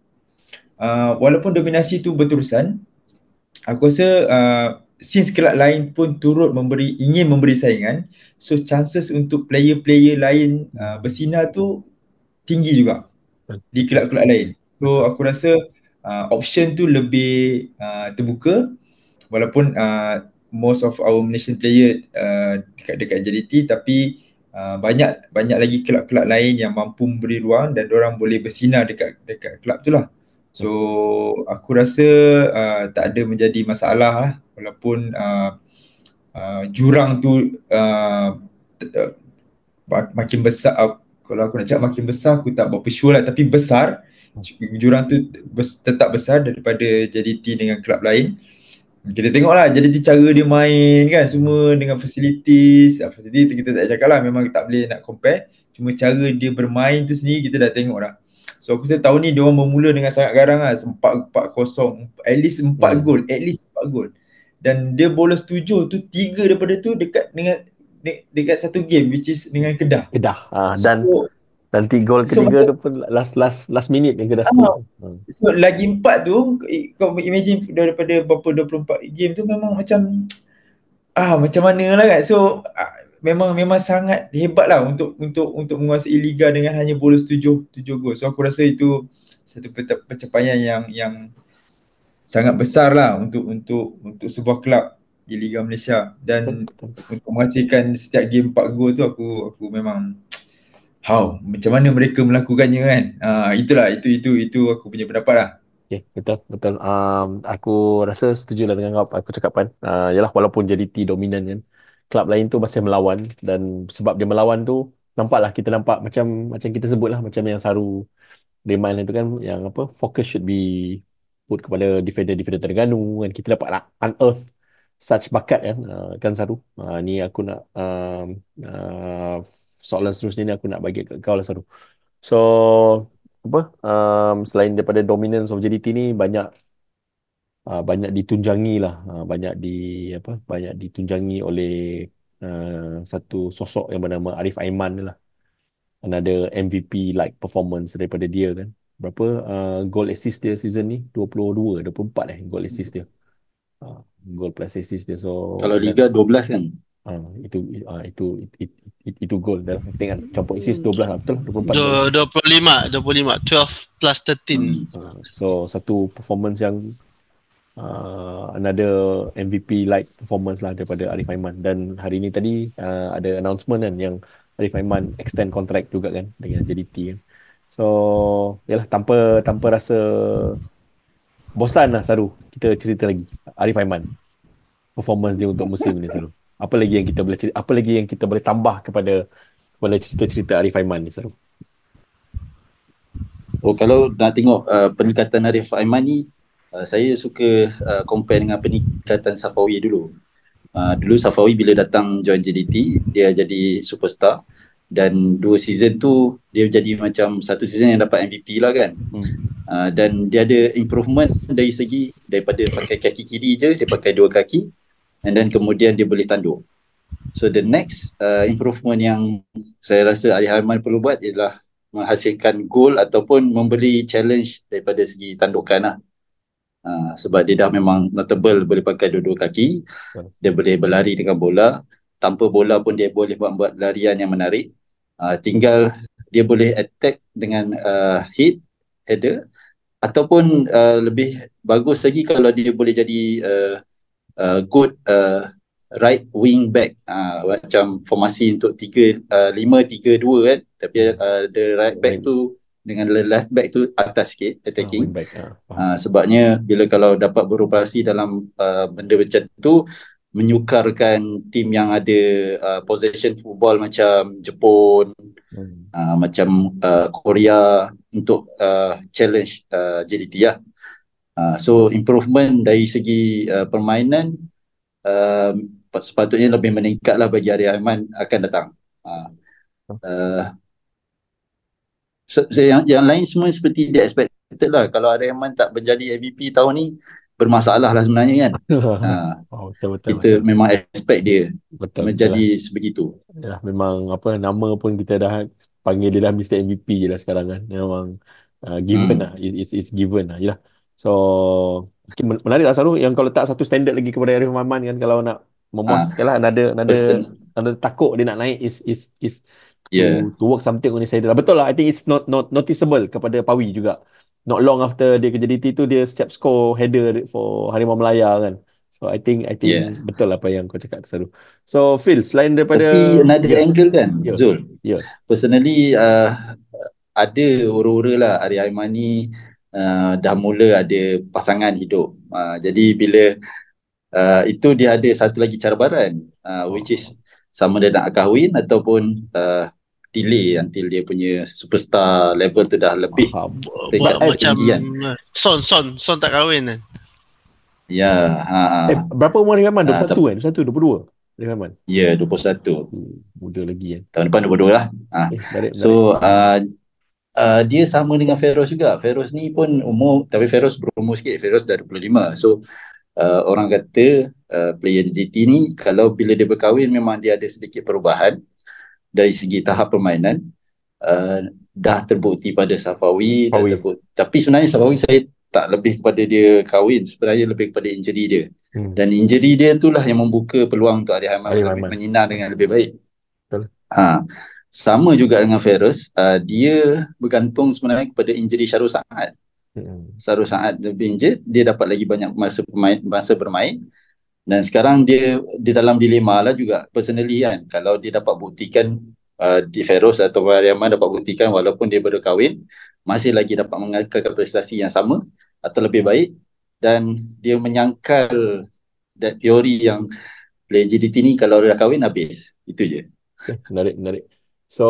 uh, walaupun dominasi tu berterusan aku rasa uh, since kelab lain pun turut memberi ingin memberi saingan so chances untuk player-player lain uh, bersinar tu tinggi juga di kelab-kelab lain so aku rasa uh, option tu lebih uh, terbuka walaupun uh, most of our Malaysian player uh, dekat dekat JDT tapi uh, banyak banyak lagi kelab-kelab lain yang mampu memberi ruang dan orang boleh bersinar dekat dekat kelab tu lah. So aku rasa uh, tak ada menjadi masalah lah walaupun uh, uh, jurang tu uh, makin besar uh, kalau aku nak cakap makin besar aku tak berapa sure lah. Tapi besar jurang tu bes, tetap besar daripada JDT dengan klub lain. Kita tengoklah JDT cara dia main kan semua dengan facilities. Ah, facilities kita tak cakap lah memang tak boleh nak compare. Cuma cara dia bermain tu sendiri kita dah tengok dah so aku rasa tahun ni dia orang bermula dengan sangat garang lah 4-0 at least 4 hmm. gol at least 4 gol dan dia bola setuju tu tiga daripada tu dekat dengan de- dekat satu game which is dengan Kedah Kedah uh, dan Nanti gol So, ketiga macam- tu pun last last last minute yang Ah. score. Hmm. So lagi empat tu kau imagine daripada berapa 24 game tu memang macam ah macam mana lah kan. So ah, memang memang sangat hebat lah untuk untuk untuk menguasai liga dengan hanya bonus 7 7 gol. So aku rasa itu satu pencapaian yang yang sangat besar lah untuk untuk untuk sebuah kelab di Liga Malaysia dan Betul. untuk menghasilkan setiap game 4 gol tu aku aku memang how macam mana mereka melakukannya kan. Ah itulah itu itu itu aku punya pendapat lah. Okay, betul, betul. Um, aku rasa setuju lah dengan apa aku cakap kan. Uh, yalah, walaupun JDT dominan kan, klub lain tu masih melawan dan sebab dia melawan tu, nampaklah kita nampak macam macam kita sebut lah, macam yang Saru remind itu kan, yang apa, focus should be put kepada defender-defender Terengganu kan. Kita dapat lah unearth such bakat kan, uh, kan Saru. Uh, ni aku nak, um, uh, soalan seterusnya ni aku nak bagi kat kau lah Saru. So, apa um, selain daripada dominance of JDT ni banyak uh, banyak ditunjangi lah uh, banyak di apa banyak ditunjangi oleh uh, satu sosok yang bernama Arif Aiman lah. Another MVP like performance daripada dia kan. Berapa uh, goal assist dia season ni? 22 24 eh goal assist dia. Uh, goal plus assist dia. So Kalau Liga 12 kan. uh, itu uh, itu it, it, it, itu goal. Dah tengok campur assist 12 lah. Betul 24 goal. Du- 25, 25, 12 plus 13. Hmm. Uh, so satu performance yang uh, another MVP like performance lah daripada Arif Aiman dan hari ni tadi uh, ada announcement kan yang Arif Aiman extend contract juga kan dengan JDT kan. So yalah tanpa tanpa rasa bosan lah Saru kita cerita lagi Arif Aiman performance dia untuk musim ni Saru. Apa lagi yang kita boleh cerita, apa lagi yang kita boleh tambah kepada kepada cerita-cerita Arif Aiman ni Saru? Oh kalau nak tengok uh, peningkatan Arif Aiman ni uh, saya suka uh, compare dengan peningkatan Safawi dulu. Uh, dulu Safawi bila datang join JDT dia jadi superstar dan dua season tu dia jadi macam satu season yang dapat MVP lah kan. Hmm. Uh, dan dia ada improvement dari segi daripada pakai kaki kiri je dia pakai dua kaki and then kemudian dia boleh tanduk. So the next uh, improvement yang saya rasa Arif Aiman perlu buat ialah menghasilkan gol ataupun memberi challenge daripada segi tandukan lah. Uh, sebab dia dah memang notable boleh pakai dua-dua kaki, Betul. dia boleh berlari dengan bola, tanpa bola pun dia boleh buat-buat larian yang menarik. Uh, tinggal dia boleh attack dengan uh, hit, header. Ataupun uh, lebih bagus lagi kalau dia boleh jadi uh, uh, good uh, right wing back. Uh, macam formasi untuk 3 uh, 5 3 2 kan. Tapi uh, the right back tu dengan le- left back tu atas sikit Ah, attacking wing back. Ah, faham. uh, sebabnya bila kalau dapat beroperasi dalam uh, benda macam tu menyukarkan tim yang ada uh, possession football macam Jepun Hmm. uh, macam uh, Korea untuk uh, challenge uh, JDT lah. Uh, so improvement dari segi uh, permainan uh, sepatutnya lebih meningkat lah bagi Arya Aiman akan datang. Uh, uh, so, so yang, yang lain semua seperti dia expected lah. Kalau Aiman tak menjadi MVP tahun ni bermasalah lah sebenarnya kan. Uh, Oh, betul betul. kita memang expect dia betul, menjadi sebegitu. Yalah, memang apa nama pun kita dah panggil dia dah Mr MVP je lah sekarang kan. Memang uh, given Hmm. lah. It, it's, it's given lah. Yalah. So okay, men- menarik lah Saru yang kau letak satu standard lagi kepada Arif Maman kan kalau nak Ah. yalah another another Person. another takut dia nak naik is is is Yeah. to work something on his side lah. Betul lah. I think it's not not noticeable kepada Pawi juga. Not long after dia ke JDT tu dia siap score header for Harimau Melaya kan. So I think I think Yes. betul lah apa yang kau cakap Saru. So Phil selain daripada Tapi another Ya. angle kan, Ya. Zul. Ya. Personally, uh, ada ura-ura lah Arya Aiman ni uh, dah mula ada pasangan hidup. Uh, jadi bila uh, itu dia ada satu lagi cabaran, uh, which is sama dia nak kahwin ataupun uh, delay until dia punya superstar level tu dah lebih. Faham. Buat macam tinggi kan. Son, Son, Son tak kahwin kan? Ya, ha, Eh, ha. berapa umur? Ah, 21 kan? 21, 22? Arif Aiman? ya 21. Hmm, muda lagi kan? Tahun depan 22 lah. Ha. Eh. So uh, uh, dia sama dengan Feroz juga. Feroz ni pun umur tapi Feroz berumur sikit. Feroz dah 25. So uh, orang kata uh, player GT ni kalau bila dia berkahwin memang dia ada sedikit perubahan dari segi tahap permainan. Uh, dah terbukti pada Safawi, dah terbukti. Tapi sebenarnya Safawi saya tak lebih kepada dia kahwin, sebenarnya lebih kepada injury dia. Hmm. Dan injury dia itulah yang membuka peluang untuk Arif lebih menyinar dengan lebih baik. Betul. Ha, sama juga dengan Ferris, uh, dia bergantung sebenarnya kepada injury Syarul Saad. Hmm. Syarul Saad lebih injured, dia dapat lagi banyak masa bermain, masa bermain. Dan sekarang dia di dalam dilema lah juga personally kan. Kalau dia dapat buktikan uh, di Feroz atau Mariaman dapat buktikan walaupun dia baru kahwin, masih lagi dapat mengekalkan prestasi yang sama atau lebih baik dan dia menyangkal that teori yang GDT ni kalau dah kahwin habis. Itu je. Menarik, menarik. So,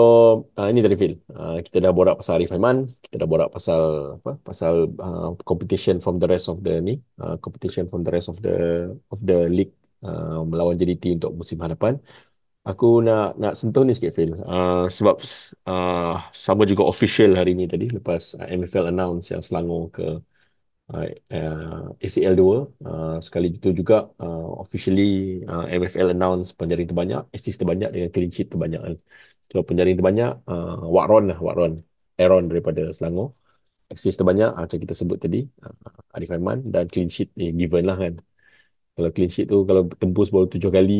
uh, ini dari Phil. Uh, kita dah borak pasal Arif Aiman, kita dah borak pasal apa? Pasal uh, competition from the rest of the ni, uh, competition from the rest of the of the league uh, melawan JDT untuk musim hadapan. Aku nak nak sentuh ni sikit Phil. Uh, sebab uh, sama juga official hari ni tadi lepas uh, MFL announce yang Selangor ke uh, ACL 2 uh, sekali itu juga uh, officially uh, MFL announce penjaring terbanyak assist terbanyak dengan clean sheet terbanyak. Kan. So penjaring terbanyak uh, Wakron lah Wakron Aaron daripada Selangor. Assist terbanyak uh, macam kita sebut tadi uh, Arif Aiman dan clean sheet ni given lah kan. Kalau clean sheet tu kalau tembus baru tujuh kali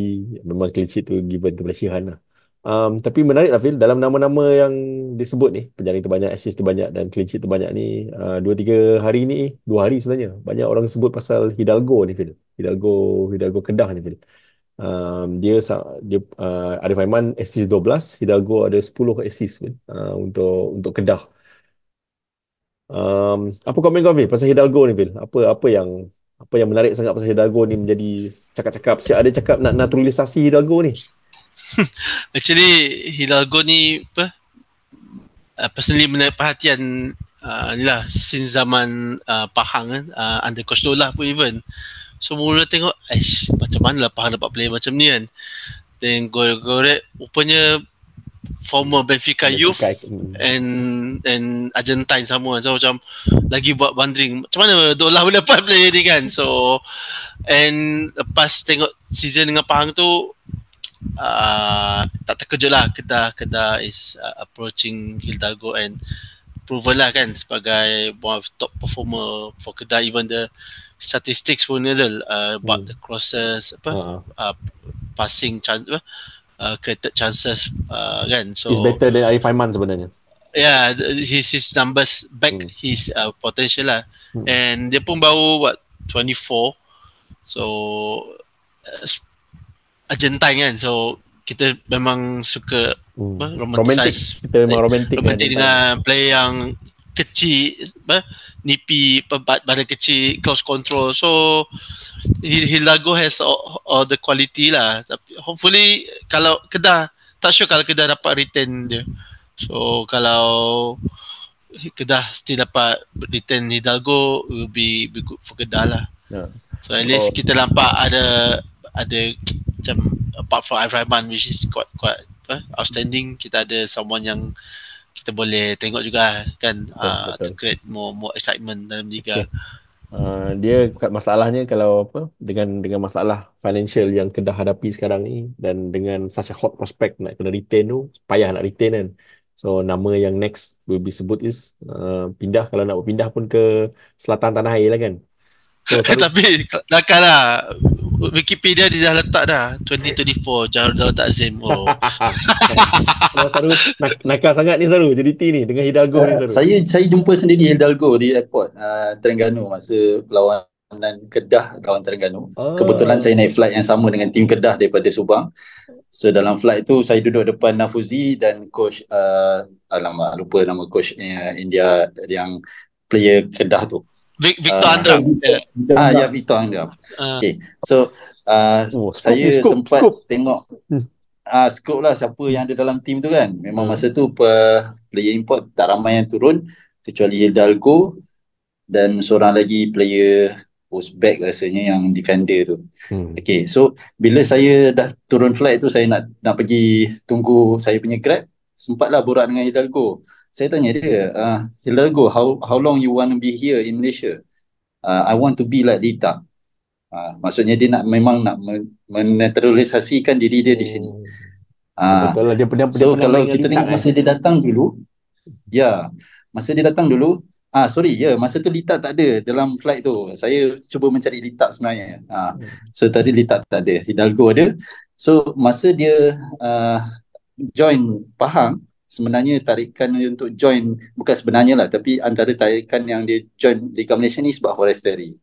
memang clean sheet tu given kepada Syihan lah Um, tapi menarik lah Phil dalam nama-nama yang disebut ni penjaring terbanyak assist terbanyak dan clean sheet terbanyak ni uh, dua tiga hari ni dua hari sebenarnya banyak orang sebut pasal Hidalgo ni Phil Hidalgo Hidalgo Kedah ni Phil um, dia dia uh, Arif Aiman assist 12 Hidalgo ada 10 assist uh, untuk untuk Kedah. Um, apa komen kau Phil pasal Hidalgo ni Phil apa apa yang apa yang menarik sangat pasal Hidalgo ni menjadi cakap-cakap? Siap ada cakap nak naturalisasi Hidalgo ni Actually Hidalgo ni apa uh, personally menarik perhatian uh, ni lah since zaman uh, Pahang kan uh, under coach Dolah pun even. So mula tengok Aish macam mana lah Pahang dapat player macam ni kan? Then gorek-gorek rupanya former Benfica youth Hmm. and and Argentine sama so macam lagi buat wondering macam mana Dolah boleh dapat player ni kan? So and lepas tengok season dengan Pahang tu uh, tak terkejut lah. Kedah Kedah is uh, approaching Hidalgo and proven lah kan sebagai one of top performer for Kedah. Even the statistics pun ni uh, about Hmm. the crosses apa uh, uh, passing chance uh, created chances uh, kan. So is better than Arif Aiman sebenarnya. yeah his his numbers back Hmm. his uh, potential lah. Hmm. and dia pun baru what 24 so uh, Argentine kan. So kita memang suka Hmm. apa romantik. romanticize kita memang romantik romantik Arif dengan player yang kecil apa nipi bad- badan kecil close control. So Hi- Hidalgo has all, all the quality lah. Tapi hopefully kalau Kedah tak sure kalau Kedah dapat retain dia. So kalau Kedah still dapat retain Hidalgo will be, be good for Kedah lah. Ya. so at least So- kita nampak ada ada macam apart from Arif Rahman which is quite quite apa, outstanding kita ada someone yang kita boleh tengok juga kan uh, to betul. create more more excitement dalam liga. Okay. Uh, dia masalahnya kalau apa dengan dengan masalah financial yang Kedah hadapi sekarang ni dan dengan such a hot prospect nak kena retain tu payah nak retain kan so nama yang next will be sebut is uh, pindah kalau nak berpindah pun ke selatan tanah air lah kan so selalu, Tapi takkan lah Wikipedia dia dah letak dah 2024 Jarul Daud Takzim. Oh. Kalau Saru nak, nakal sangat ni Saru JDT ni dengan Hidalgo ni Uh, Saru saya saya jumpa sendiri Hidalgo di airport uh, Terengganu masa perlawanan Kedah lawan Terengganu. Ah. Kebetulan saya naik flight yang sama dengan tim Kedah daripada Subang. So dalam flight tu saya duduk depan Nafuzi dan coach uh, alamak lupa nama coach uh, India yang player Kedah tu. Vic, Victor Ah, Andram. Yeah. Ah ya Victor Angga. Ah. Okay. So uh, Oh, scoop saya scoop, sempat scoop. tengok Hmm. ah scope lah siapa yang ada dalam tim tu kan. Memang Hmm. masa tu per player import tak ramai yang turun kecuali Hidalgo dan seorang lagi player postback rasanya yang defender tu. hmm. Okay, so bila saya dah turun flight tu saya nak nak pergi tunggu saya punya grab, sempatlah borak dengan Hidalgo. Saya tanya dia, uh, Hidalgo, how how long you want to be here in Malaysia? Uh, I want to be like Dita. Uh, maksudnya dia nak memang nak men- menetralisasikan diri dia di sini. Uh, Betul lah dia pernah so pernah kalau kita tengok masa dia datang dulu, Ya, masa dia datang dulu, ah sorry, ya, masa tu Lita tak ada dalam flight tu. Saya cuba mencari Lita sebenarnya. Ah, so tadi Lita tak ada, Hidalgo ada. So masa dia uh, join Pahang, sebenarnya tarikan untuk join bukan sebenarnya lah, tapi antara tarikan yang dia join Liga Malaysia ni sebab Foresteri.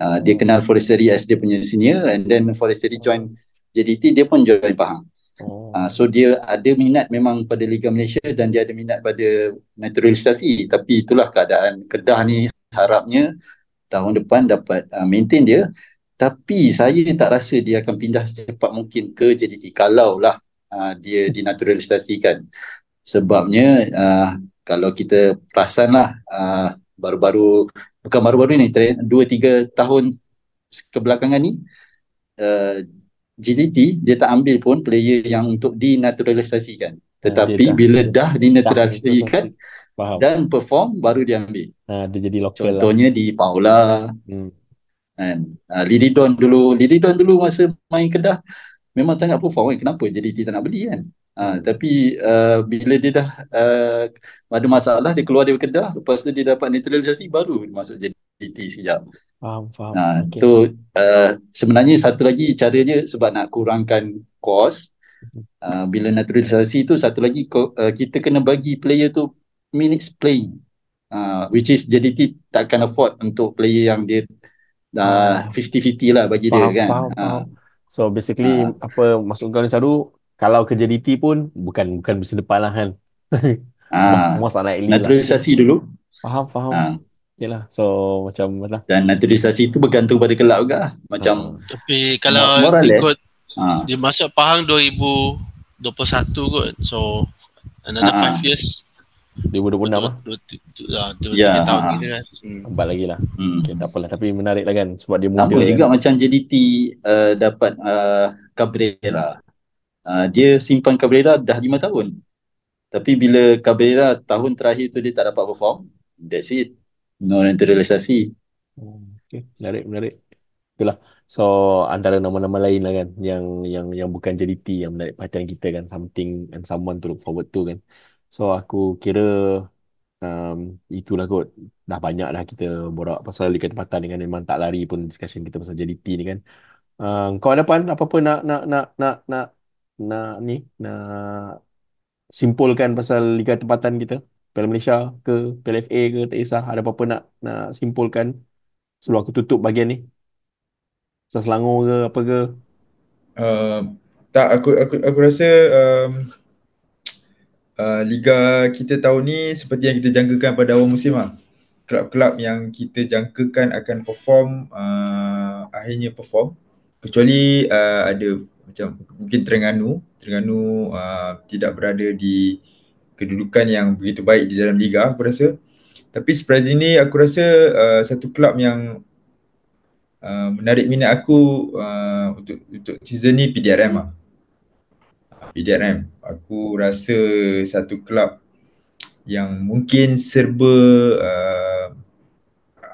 Uh, dia kenal Foresteri as dia punya senior and then Foresteri join JDT dia pun join Pahang. Oh. Uh, so dia ada minat memang pada Liga Malaysia dan dia ada minat pada naturalisasi tapi itulah keadaan Kedah ni harapnya tahun depan dapat uh, maintain dia tapi saya tak rasa dia akan pindah secepat mungkin ke JDT kalau lah uh, dia dinaturalisasikan sebabnya uh, kalau kita perasan lah uh, baru-baru bukan baru-baru ni 2-3 tahun kebelakangan ni uh, GDT dia tak ambil pun player yang untuk dinaturalisasikan. Tetapi ha, bila dah dinaturalisasikan dan perform baru dia ambil. Ha, dia jadi lokal lah. Contohnya lah. di Paula. Hmm. Kan. Uh, Lididon dulu, Lididon dulu masa main Kedah memang tak nak perform kan. Kenapa JDT tak nak beli kan? Uh, tapi uh, bila dia dah uh, ada masalah dia keluar dari Kedah lepas tu dia dapat naturalisasi baru masuk JDT sekejap. Faham, faham. Nah, okay. tu uh, sebenarnya satu lagi caranya sebab nak kurangkan kos. Uh, bila naturalisasi tu satu lagi uh, kita kena bagi player tu minutes playing. Uh, which is JDT takkan afford untuk player yang dia uh, 50-50 lah bagi faham, dia kan. Faham, faham. So basically uh, apa maksud kau ni Saru kalau ke JDT pun bukan bukan musim depan lah kan. uh, masalah naturalisasi lah. dulu. Faham, faham. Uh, Yalah, so macam lah. Dan naturalisasi tu bergantung pada kelab juga lah. Macam uh. Tapi kalau Morales, ikut uh. Dia masuk Pahang 2021 kot So Another 5 uh. years 2026 lah Ya tahun uh. kan hmm. lagi lah hmm. okay, Tak apalah Tapi menarik lah kan Sebab dia muda Sama kan. juga macam JDT uh, Dapat uh, Cabrera uh, Dia simpan Cabrera dah 5 tahun Tapi bila Cabrera Tahun terakhir tu dia tak dapat perform That's it no naturalisasi. Oh, okay. Menarik, menarik. Itulah. So antara nama-nama lain lah kan yang yang yang bukan JDT yang menarik perhatian kita kan something and someone to look forward to kan. So aku kira um, itulah kot. Dah banyak dah kita borak pasal Liga Tempatan kan memang tak lari pun discussion kita pasal JDT ni kan. Uh, kau ada pan apa-apa nak nak nak nak nak nak ni nak simpulkan pasal Liga Tempatan kita? Piala Malaysia ke Piala FA ke tak kisah. Ada apa-apa nak nak simpulkan? Sebelum aku tutup bahagian ni. Pasal Selangor ke apa ke? Uh, tak aku aku aku rasa um, uh, liga kita tahun ni seperti yang kita jangkakan pada awal musim lah. Kelab-kelab yang kita jangkakan akan perform uh, akhirnya perform. Kecuali uh, ada macam mungkin Terengganu Terengganu uh, tidak berada di kedudukan yang begitu baik di dalam liga aku rasa. Tapi surprise ini aku rasa uh, satu kelab yang uh, menarik minat aku uh, untuk untuk season ni PDRM ah. PDRM. Aku rasa satu kelab yang mungkin serba uh,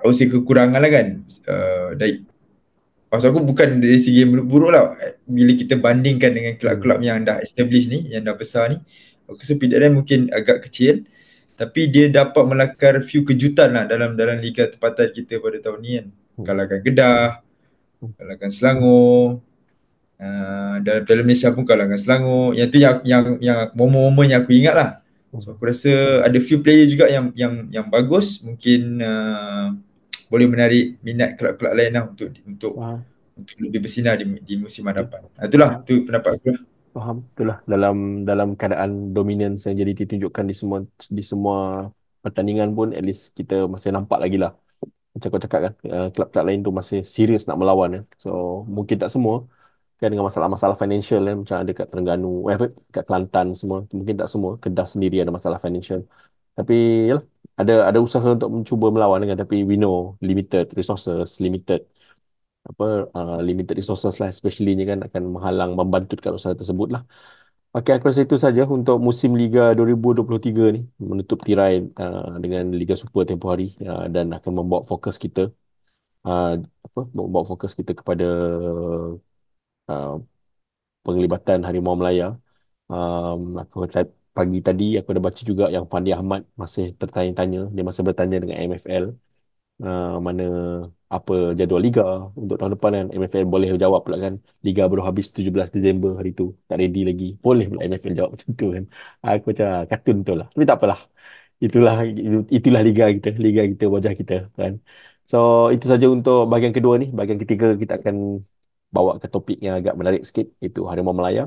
usia kekurangan lah kan. Uh, Maksud aku bukan dari segi buruk lah. Bila kita bandingkan dengan kelab-kelab yang dah established ni Yang dah besar ni aku rasa PDRM mungkin agak kecil. Tapi dia dapat melakar few kejutan lah dalam dalam liga tempatan kita pada tahun ni kan. Hmm. kalahkan Kedah kalahkan Selangor uh, dalam Piala Malaysia pun kalahkan Selangor. Yang tu yang yang yang momen-momen yang aku ingat lah. So aku rasa ada few player juga yang yang yang bagus. Mungkin uh, boleh menarik minat kelab-kelab lain lah untuk untuk wow. untuk lebih bersinar di, di musim hadapan. Itulah tu pendapat aku lah. Faham. Itulah dalam dalam keadaan dominance yang jadi ditunjukkan di semua di semua pertandingan pun at least kita masih nampak lagi lah. Macam kau cakap kan, uh, kelab-kelab lain tu masih serius nak melawan ya. So mungkin tak semua kan dengan masalah-masalah financial kan macam ada kat Terengganu, eh apa, kat Kelantan semua. Mungkin tak semua, Kedah sendiri ada masalah financial. Tapi yalah, ada ada usaha untuk mencuba melawan kan tapi we know limited resources, limited apa uh, limited resources lah especially kan akan menghalang membantutkan usaha tersebut lah. Okay, aku rasa itu saja untuk musim Liga 2023 ni menutup tirai uh, dengan Liga Super tempoh hari uh, dan akan membawa fokus kita uh, apa membawa fokus kita kepada uh, penglibatan Harimau Melaya. Um, aku pagi tadi aku ada baca juga yang Fandi Ahmad masih tertanya-tanya. Dia masih bertanya dengan MFL uh, mana apa jadual liga untuk tahun depan kan. MFL boleh jawab pula kan. Liga baru habis 17 Disember hari tu. Tak ready lagi. Boleh pula MFL jawab macam tu kan. Aku macam ah, kartun betul lah. Tapi tak apalah. Itulah itulah liga kita liga kita wajah kita kan. So itu saja untuk bahagian kedua ni. Bahagian ketiga kita akan bawa ke topik yang agak menarik sikit iaitu Harimau Melaya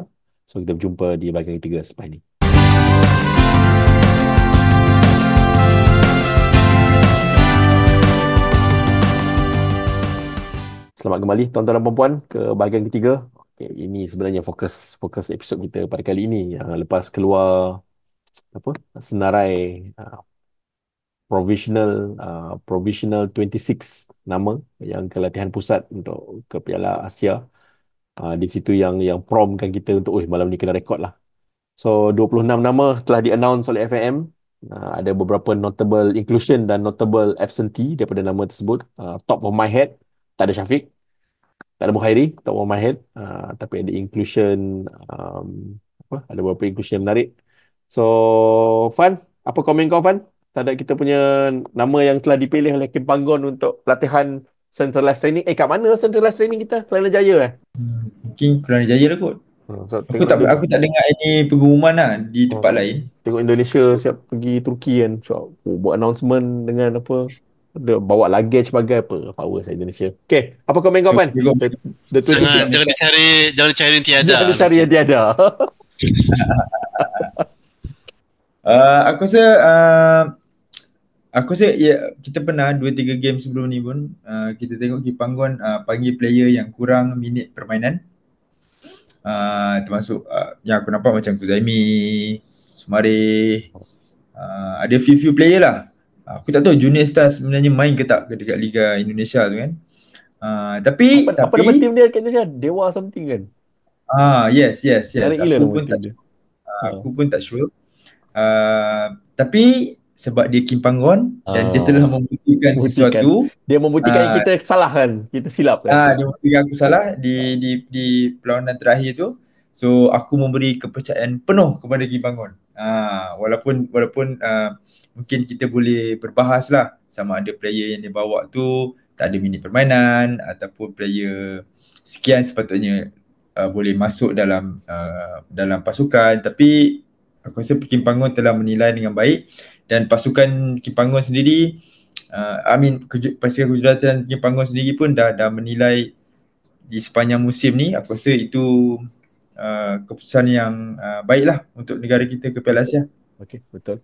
so kita berjumpa di bahagian ketiga selepas ini Selamat kembali tuan-tuan dan puan-puan ke bahagian ketiga. Okay, ini sebenarnya fokus fokus episod kita pada kali ini yang lepas keluar apa senarai uh, provisional uh, provisional 26 nama yang ke latihan pusat untuk ke Piala Asia. Uh, di situ yang yang promkan kita untuk oh malam ni kena rekod lah. So 26 nama telah di-announce oleh FAM. Uh, ada beberapa notable inclusion dan notable absentee daripada nama tersebut. Uh, top of my head tak ada Syafiq tak ada Mukhairi tak ada Mahid uh, tapi ada inclusion um, apa ada beberapa inclusion yang menarik. So Fan apa komen kau Fan? Terhadap kita punya nama yang telah dipilih oleh Kim Panggon untuk latihan centralized training eh kat mana centralized training kita? Kelana Jaya eh? Hmm, mungkin Kelana Jaya lah kot. Hmm, so, aku tak aku tak dengar ini pengumuman lah di tempat oh, lain. tengok Indonesia siap pergi Turki kan. So, oh, buat announcement dengan apa dia bawa luggage sebagai apa? Power saya Indonesia. Okay, apa komen kau Pan the, the jangan jangan dicari jangan dicari yang tiada. Jangan dicari yang tiada. Uh, aku rasa uh, aku rasa ya, kita pernah 2-3 game sebelum ni pun uh, kita tengok Kipanggon uh, panggil player yang kurang minit permainan. Uh, termasuk uh, yang aku nampak macam Kuzaimi Sumare uh, ada few-few player lah Aku tak tahu Junior Stars sebenarnya main ke tak dekat Liga Indonesia tu kan. Uh, tapi apa, tapi apa nama tim dia kat Indonesia? Dewa something kan? Ah yes yes yes. Aku pun tak uh, aku pun tak sure. Uh, tapi sebab dia Kim Panggon uh, dan dia telah membuktikan, sesuatu. Dia membuktikan uh, kita salah kan? Kita silap kan? Ah uh, dia membuktikan aku salah di di di perlawanan terakhir tu. So aku memberi kepercayaan penuh kepada Kim Panggon. Ah uh, walaupun walaupun uh, mungkin kita boleh berbahas lah sama ada player yang dia bawa tu tak ada minit permainan ataupun player sekian sepatutnya uh, boleh masuk dalam uh, dalam pasukan. Tapi aku rasa Kim Panggon telah menilai dengan baik dan pasukan Kim Panggon sendiri uh, I mean keju- pasukan kejuratan Kim Panggon sendiri pun dah dah menilai di sepanjang musim ni. Aku rasa itu uh, keputusan yang uh, baiklah untuk negara kita ke Piala Asia. Okey, betul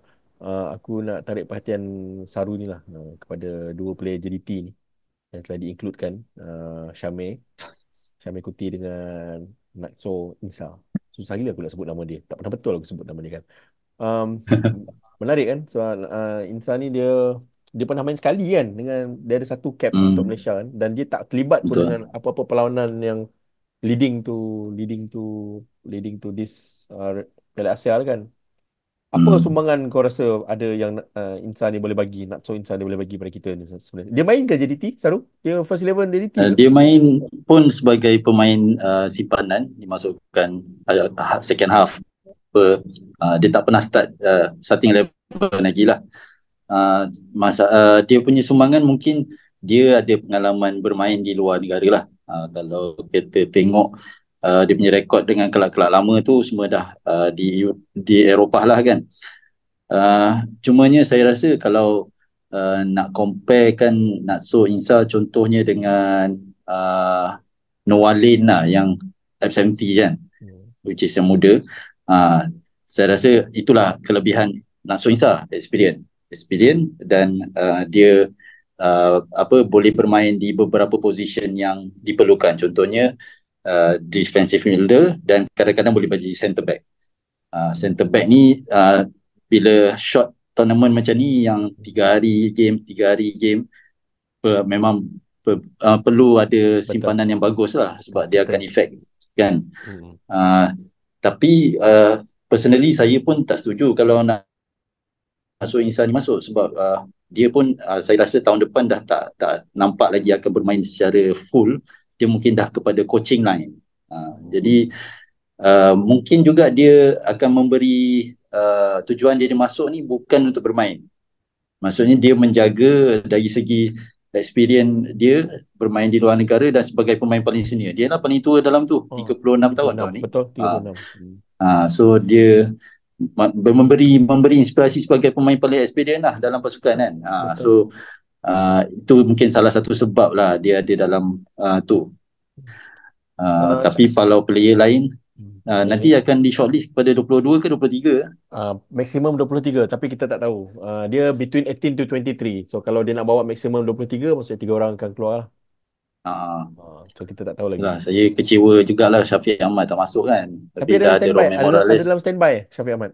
uh, aku nak tarik perhatian Saru ni lah uh, kepada dua player JDT ni yang telah diincludekan uh, Syame Syame Kuti dengan Natso Insa. Susah gila aku nak sebut nama dia. Tak pernah betul aku sebut nama dia kan. Um, menarik kan? Sebab so, uh, Insa ni dia dia pernah main sekali kan dengan dia ada satu cap hmm. untuk Malaysia kan. Dan dia tak terlibat pun dengan apa-apa perlawanan yang leading to leading to leading to this uh, Piala Asia kan apa hmm. sumbangan kau rasa ada yang uh, Insan ni boleh bagi, nak so Insan ni boleh bagi pada kita ni sebenarnya? Dia main ke JDT, Saru? Dia first eleven JDT uh, Dia main pun sebagai pemain uh, simpanan, dimasukkan uh, second half. Per, uh, dia tak pernah start uh, starting level lagi lah. Uh, masa, uh, dia punya sumbangan mungkin dia ada pengalaman bermain di luar negara lah. Uh, kalau kita tengok uh, dia punya rekod dengan kelab-kelab lama tu semua dah uh, di di Eropah lah kan. Uh, cumanya saya rasa kalau uh, nak comparekan Natso Insa contohnya dengan uh, Noah Lane lah yang F70 kan hmm. which is yang muda uh, saya rasa itulah kelebihan Natso Insa experience experience dan uh, dia uh, apa boleh bermain di beberapa position yang diperlukan contohnya uh, defensive midfielder dan kadang-kadang boleh bagi center back. Uh, center back ni uh, bila short tournament macam ni yang tiga hari game, tiga hari game per, memang per, uh, perlu ada simpanan Betul. yang bagus lah sebab Betul. dia akan efek kan. Hmm. Uh, tapi uh, personally saya pun tak setuju kalau nak masuk insan ni masuk sebab uh, dia pun uh, saya rasa tahun depan dah tak tak nampak lagi akan bermain secara full dia mungkin dah kepada coaching line. Uh, jadi uh, mungkin juga dia akan memberi uh, tujuan dia masuk ni bukan untuk bermain. Maksudnya dia menjaga dari segi experience dia bermain di luar negara dan sebagai pemain paling senior. Dia lah paling tua dalam tu, oh, 36 tahun tahun ni. Betul, 36. Uh, uh, so dia memberi memberi inspirasi sebagai pemain paling experience lah dalam pasukan kan. Uh, so uh, itu mungkin salah satu sebab lah dia ada dalam uh, tu. Uh, uh, tapi kalau player lain Uh, nanti akan di shortlist kepada 22 ke 23? Uh, maksimum 23 tapi kita tak tahu. Uh, dia between 18 to 23. So kalau dia nak bawa maksimum 23 maksudnya tiga orang akan keluar lah. Uh, so kita tak tahu lagi. Lah, saya kecewa jugalah Syafiq Ahmad tak masuk kan. Tapi, tapi ada, standby. ada, ada dalam standby Syafiq Ahmad?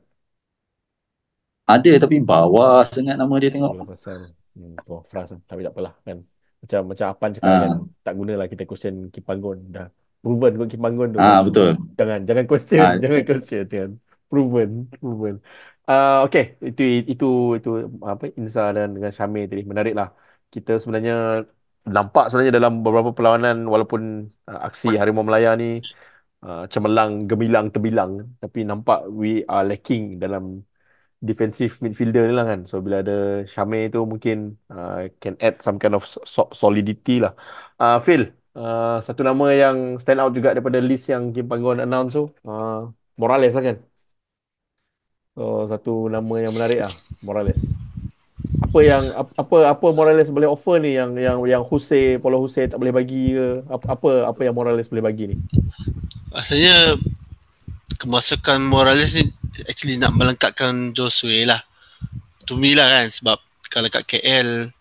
Ada tapi bawah sangat nama dia tengok. Ya, pasal. Hmm, tu, frust, tapi tak apalah kan. Macam macam Apan cakap uh. kan, tak gunalah kita question Kipanggon dah proven kot Kim Bangun tu. Ah betul. Jangan jangan question, ah, jangan question kan. Proven, proven. Uh, okay, itu itu itu apa Insa dan dengan Syamir tadi menarik lah. Kita sebenarnya nampak sebenarnya dalam beberapa perlawanan walaupun uh, aksi Harimau Melaya ni uh, cemerlang, gemilang, terbilang tapi nampak we are lacking dalam defensive midfielder ni lah kan. So bila ada Syamir tu mungkin uh, can add some kind of so- solidity lah. Uh, Phil, uh, satu nama yang stand out juga daripada list yang Kim Panggon announce tu uh, Morales lah kan? So satu nama yang menarik lah Morales. Apa yang apa apa Morales boleh offer ni? Yang yang yang Hussein Paulo Hussein tak boleh bagi ke? Apa apa yang Morales boleh bagi ni? Rasanya kemasukan Morales ni actually nak melengkapkan Josue lah to me lah kan sebab kalau kat KL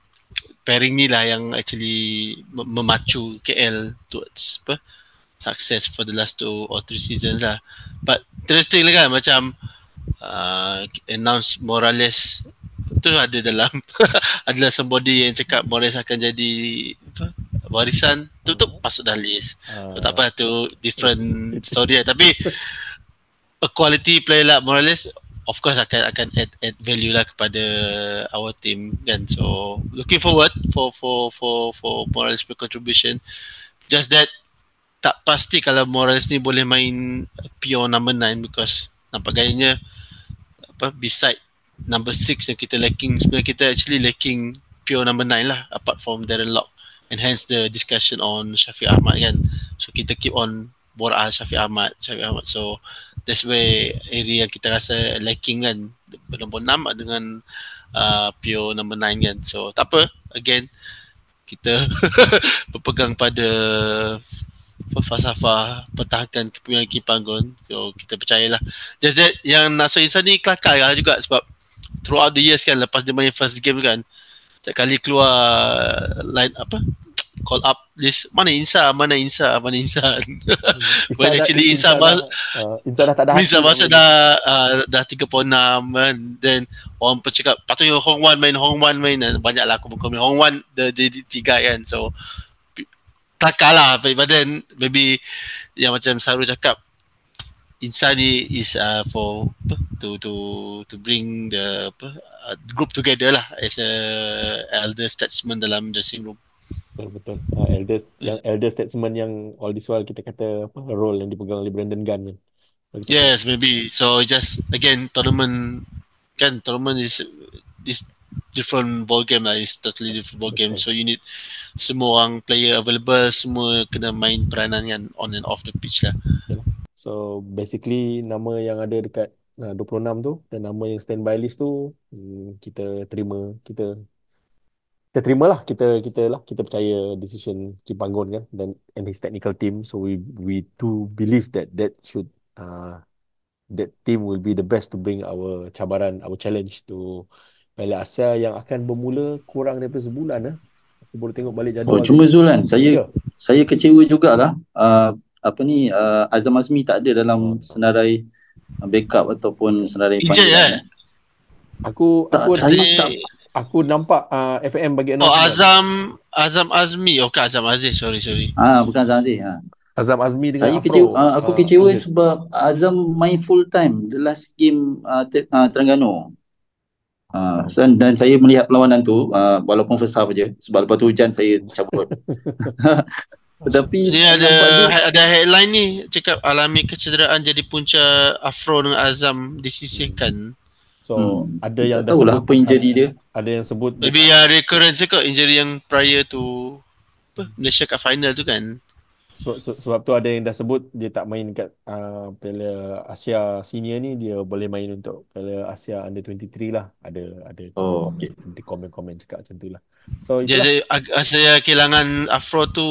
pairing ni lah yang actually memacu KL towards apa success for the last two or three seasons lah. But interesting lah kan macam uh, announce Morales tu ada dalam adalah somebody yang cakap Morales akan jadi apa warisan tu tu masuk dalam list. Uh, tak apa tu different story lah. Tapi a quality player like Morales of course akan akan add add value lah kepada our team kan? So looking forward for for for for Morales contribution. Just that tak pasti kalau Morales ni boleh main pure number 9 because nampak gayanya apa beside number 6 yang kita lacking. Sebenarnya kita actually lacking pure number 9 lah apart from Darren Lock. And hence the discussion on Syafiq Ahmad kan? So kita keep on Bora Syafiq Ahmad Syafiq Ahmad. So that's where area kita rasa lacking kan. Nombor 6 dengan uh, Pio nombor 9 kan. So tak apa. Again kita berpegang pada falsafah pertahankan kepimpinan Kim Panggon. So kita percayalah. Just that yang Nasir Insan ni kelakar lah juga sebab throughout the years kan lepas dia main first game kan setiap kali keluar line apa call up list mana Insa? Mana Insa? Mana Insa? Hmm. when actually Insa Insa, uh, Insa dah tak ada Insa masa dah uh, dah 36 kan then orang bercakap patutnya Hong Wan main Hong Wan main. Dan banyaklah aku komen Hong Wan the jadi tiga kan. So tak kalah but then maybe yang macam Saru cakap Insa ni is uh, for to to to bring the apa, uh, group together lah as a elder statesman dalam dressing room betul betul uh, elder yang elder statesman yang all this while kita kata apa role yang dipegang oleh Brandon Gunn kan yes maybe. So just again tournament kan tournament is is different ball game lah. Is totally different ball game so you need semua orang player available semua kena main peranan kan on and off the pitch lah. So basically nama yang ada dekat uh, 26 tu dan nama yang standby list tu hmm, kita terima kita kita terima lah kita kita lah kita percaya decision Kim Panggon kan dan and his technical team so we we do believe that that should uh, that team will be the best to bring our cabaran our challenge to Piala Asia yang akan bermula kurang daripada sebulan eh. Aku boleh tengok balik jadual. Oh, cuma Zulan, saya ya. saya kecewa jugalah uh, apa ni uh, Azam Azmi tak ada dalam senarai backup ataupun senarai panggilan. Aku aku tak, saya tak aku nampak uh, FM bagi Oh Azam Azam Azmi oh Azam Aziz sorry sorry. Ah bukan Azam Aziz ha. Azam Azmi dengan Saya kecewa uh, aku uh, kecewa Aziz. sebab Azam main full time the last game uh, te- uh, Terengganu. Uh, dan saya melihat perlawanan tu uh, walaupun first half je sebab lepas tu hujan saya cabut. Tetapi Dia ada dia ada headline ni cakap alami kecederaan jadi punca Afro dengan Azam disisihkan. So Hmm. ada yang tak dah tahulah sebut apa injury dia. Ada yang sebut Maybe yang recurrence ke injury yang prior to apa Malaysia kat final tu kan. sebab, sebab, sebab tu ada yang dah sebut dia tak main kat uh, Piala Asia Senior ni dia boleh main untuk Piala Asia Under 23 lah. Ada ada Oh, okey. di komen-komen cakap macam tu lah. So itulah. Jadi saya kehilangan Afro tu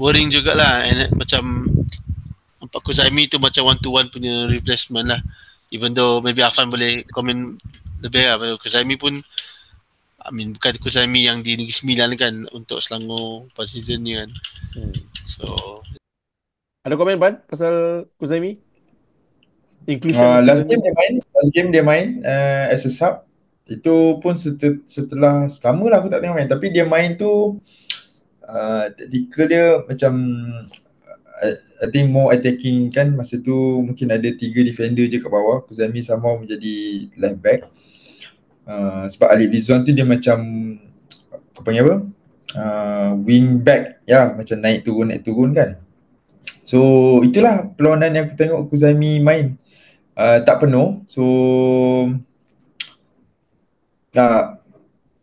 worrying jugalah and macam nampak Kuzaimi tu macam one to one punya replacement lah. Even though maybe Afan boleh komen lebih lah. Kuzaimi pun I mean bukan Kuzaimi yang di Negeri Sembilan kan untuk Selangor pada season ni kan. Hmm. So Ada komen Pan pasal Kuzaimi? Inclusion. Uh, last game dia main, last game dia main uh, as a sub. Itu pun setel, setelah lama lah aku tak tengok main. Tapi dia main tu uh, tactical dia macam I think more attacking kan masa tu mungkin ada tiga defender je kat bawah. Kuzami sama menjadi left back. Uh, sebab Alif Rizwan tu dia macam apa panggil apa? Uh, wing back ya macam naik turun naik turun kan. So itulah perlawanan yang aku tengok Kuzami main. Uh, tak penuh. So tak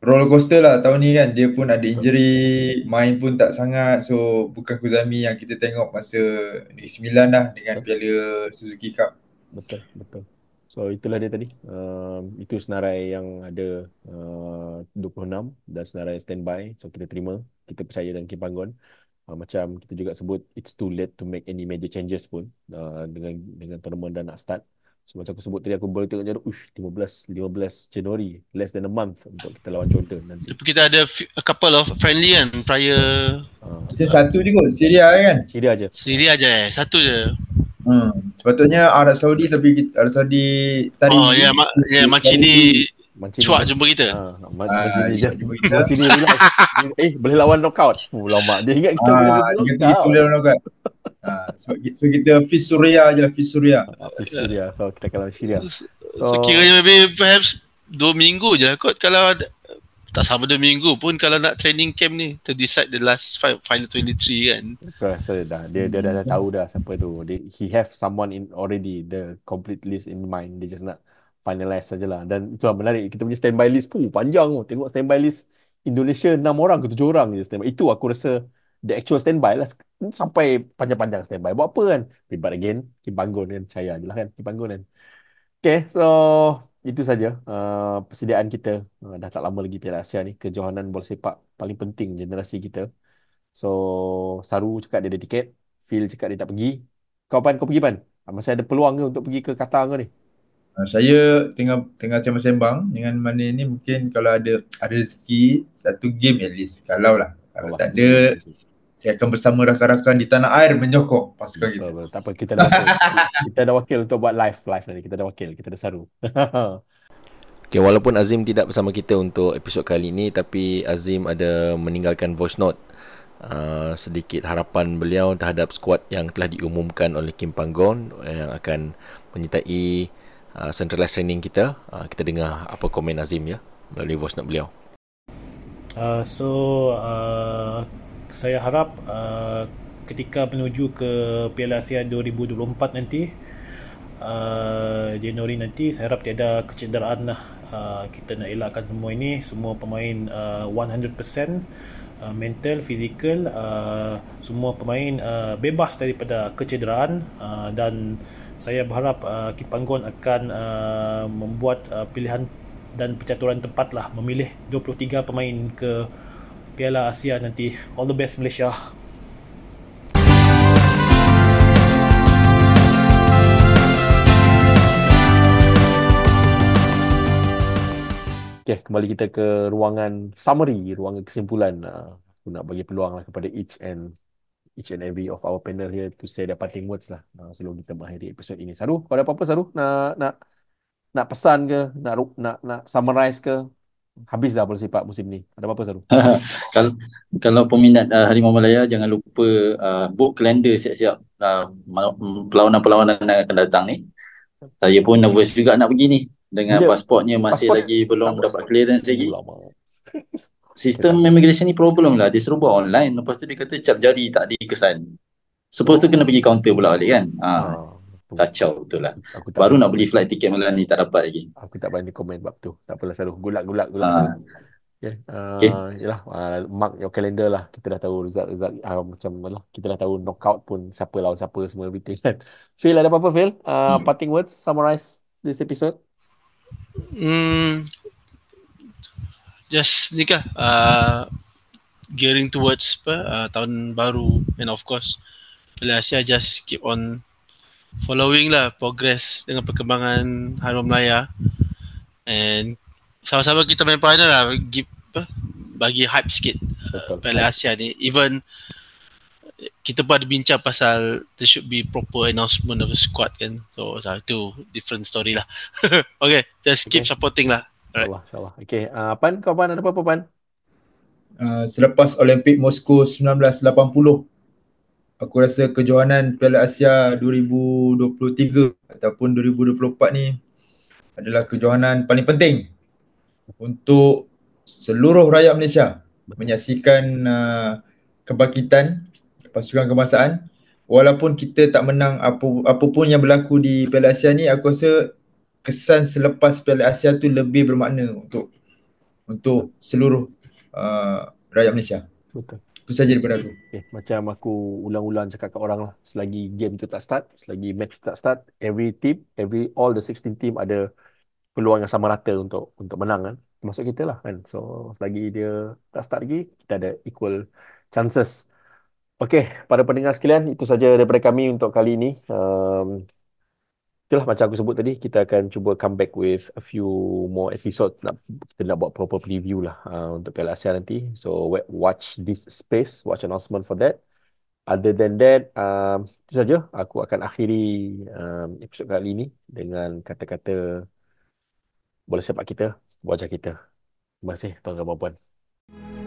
roller coaster lah tahun ni kan. Dia pun ada injury, main pun tak sangat. So bukan Kuzami yang kita tengok masa Negeri Sembilan lah dengan Piala Suzuki Cup. Betul, betul. So itulah dia tadi. Um, itu senarai yang ada uh, 26 dan senarai standby. So kita terima, kita percaya dengan Kim Panggon. Uh, macam kita juga sebut it's too late to make any major changes pun uh, dengan dengan tournament dah nak start. So macam aku sebut tadi aku baru tengok jadual ush 15 15 Januari less than a month untuk kita lawan Jordan nanti. tapi kita ada f- a couple of friendly kan prior Uh, satu je kot, Syria kan. Syria aja. sendiri aja eh. Satu je. Hmm. Sepatutnya Arab Saudi tapi kita, Arab Saudi tarik. Oh ya mak ya Mancini Mancini cuak jumpa kita. Ah, Man- Ah, Mancini dia just jumpa kita. Mancini relax. eh boleh lawan knockout. Fuh lama. Dia ingat kita boleh Ah, lawan dia kata knockout. gitu lah kan. Ah, sebab kita, so kita Fis Suria je lah, Fis Suria. Ah, Syria. So kita lawan Syria. So, So- kiranya maybe perhaps dua minggu je lah kot kalau ada, tak sampai dua minggu pun kalau nak training camp ni to decide the last fi- final 23 kan. Rasa dah dia dia dah, dah tahu dah siapa tu. Dia, he have someone in already the complete list in mind. Dia just nak finalize sajalah. Dan itulah menarik. Kita punya standby list pun panjang tu. Tengok standby list Indonesia 6 orang ke 7 orang je standby. Itu aku rasa the actual standby lah. Sampai panjang-panjang standby. Buat apa kan? But again, Kim Panggon kan. Percaya je lah kan. Kim Panggon kan. Okay, so itu saja uh, persediaan kita. Uh, dah tak lama lagi Piala Asia ni. Kejohanan bola sepak paling penting generasi kita. So Saru cakap dia ada tiket Phil cakap dia tak pergi Kau Pan kau pergi Pan Ah, Masih ada peluang ke untuk pergi ke Qatar kau ni Ah, saya tengah tengah sembang-sembang dengan mana ni mungkin kalau ada ada rezeki satu game at least. Kalau lah. Kalau Allah. tak ada, saya akan bersama rakan-rakan di tanah air menyokong pasukan Betul, kita. betul. Tak apa kita ada wakil Kita ada wakil untuk buat live Live nanti Kita ada wakil Kita ada Saru Okay, walaupun Azim tidak bersama kita untuk episod kali ini tapi Azim ada meninggalkan voice note uh, sedikit harapan beliau terhadap skuad yang telah diumumkan oleh Kim Panggon yang akan menyertai uh, centralized training kita. Uh, kita dengar apa komen Azim ya melalui voice note beliau. Uh, so uh, saya harap uh, ketika menuju ke Piala Asia 2024 nanti uh, Januari nanti saya harap tiada kecederaan lah uh, kita nak elakkan semua ini. Semua pemain uh, 100% uh, mental, fizikal uh, semua pemain uh, bebas daripada kecederaan uh, dan saya berharap uh, Kim Panggon akan uh, membuat uh, pilihan dan percaturan tepat lah memilih 23 pemain ke Piala Asia nanti. All the best Malaysia. Okay, kembali kita ke ruangan summary, ruangan kesimpulan. Uh, aku nak bagi peluang lah kepada each and each and every of our panel here to say their parting words lah uh, sebelum kita mengakhiri episod ini. Saru, kau ada apa-apa Saru? Nak nak nak pesan ke? Nak nak nak summarize ke? Habis dah bola sepak musim ni. Ada apa-apa Saru? kalau kalau peminat uh, Harimau Malaya jangan lupa uh, book kalender siap-siap uh, perlawanan-perlawanan yang akan datang ni. Saya pun nervous juga nak pergi ni dengan Bila? pasportnya masih Pasport- lagi belum Tak dapat clearance lagi. Sistem immigration ni problem lah. Dia buat online. Lepas tu dia kata cap jari tak ada kesan. Suppose tu kena pergi counter pula balik kan. Ha, betul. Kacau betul lah. Aku tak Baru nak beli flight tiket malam ni tak dapat lagi. aku tak berani komen bab tu. Tak apalah selalu gulak gulak gulak Ha, selalu. Okay. Uh, Okay. Yalah, uh, mark your calendar lah. Kita dah tahu result-result uh, macam mana. Kita dah tahu knockout pun siapa lawan siapa semua everything kan. Phil ada apa-apa Phil? Uh, Hmm. parting words, summarize this episode. Hmm, just ni kah uh, gearing towards apa uh, tahun baru and of course Piala Asia just keep on following lah progress dengan perkembangan Harum Melaya and sama-sama kita main peranan lah give, bagi hype sikit Betul. Piala Asia ni even kita pun ada bincang pasal there should be proper announcement of the squad kan so so itu different story lah okay just keep Okay. supporting lah Alright. InsyaAllah, insyaAllah. Okay, uh, Pan, kau Pan ada apa-apa Pan? Uh, selepas Olimpik Moskow 1980 aku rasa kejohanan Piala Asia 2023 ataupun 2024 ni adalah kejohanan paling penting untuk seluruh rakyat Malaysia menyaksikan uh, kebangkitan pasukan kebangsaan walaupun kita tak menang apa apapun yang berlaku di Piala Asia ni aku rasa kesan selepas Piala Asia tu lebih bermakna untuk untuk seluruh uh, rakyat Malaysia. Betul. Itu saja daripada aku. Okay, macam aku ulang-ulang cakap kat orang lah. Selagi game tu tak start, selagi match tu tak start, every team, every all the 16 team ada peluang yang sama rata untuk untuk menang kan. Termasuk kita lah kan. So selagi dia tak start lagi, kita ada equal chances. Okay, para pendengar sekalian, itu saja daripada kami untuk kali ini. Um, itulah macam aku sebut tadi, kita akan cuba come back with a few more episode. Nak, kita nak buat proper preview lah uh, untuk Piala Asia nanti. So wa- watch this space, watch announcement for that. Other than that, um, itu saja. Aku akan akhiri um, episod kali ini dengan kata-kata bola sepak kita, wajah kita. Terima kasih tuan-tuan dan puan.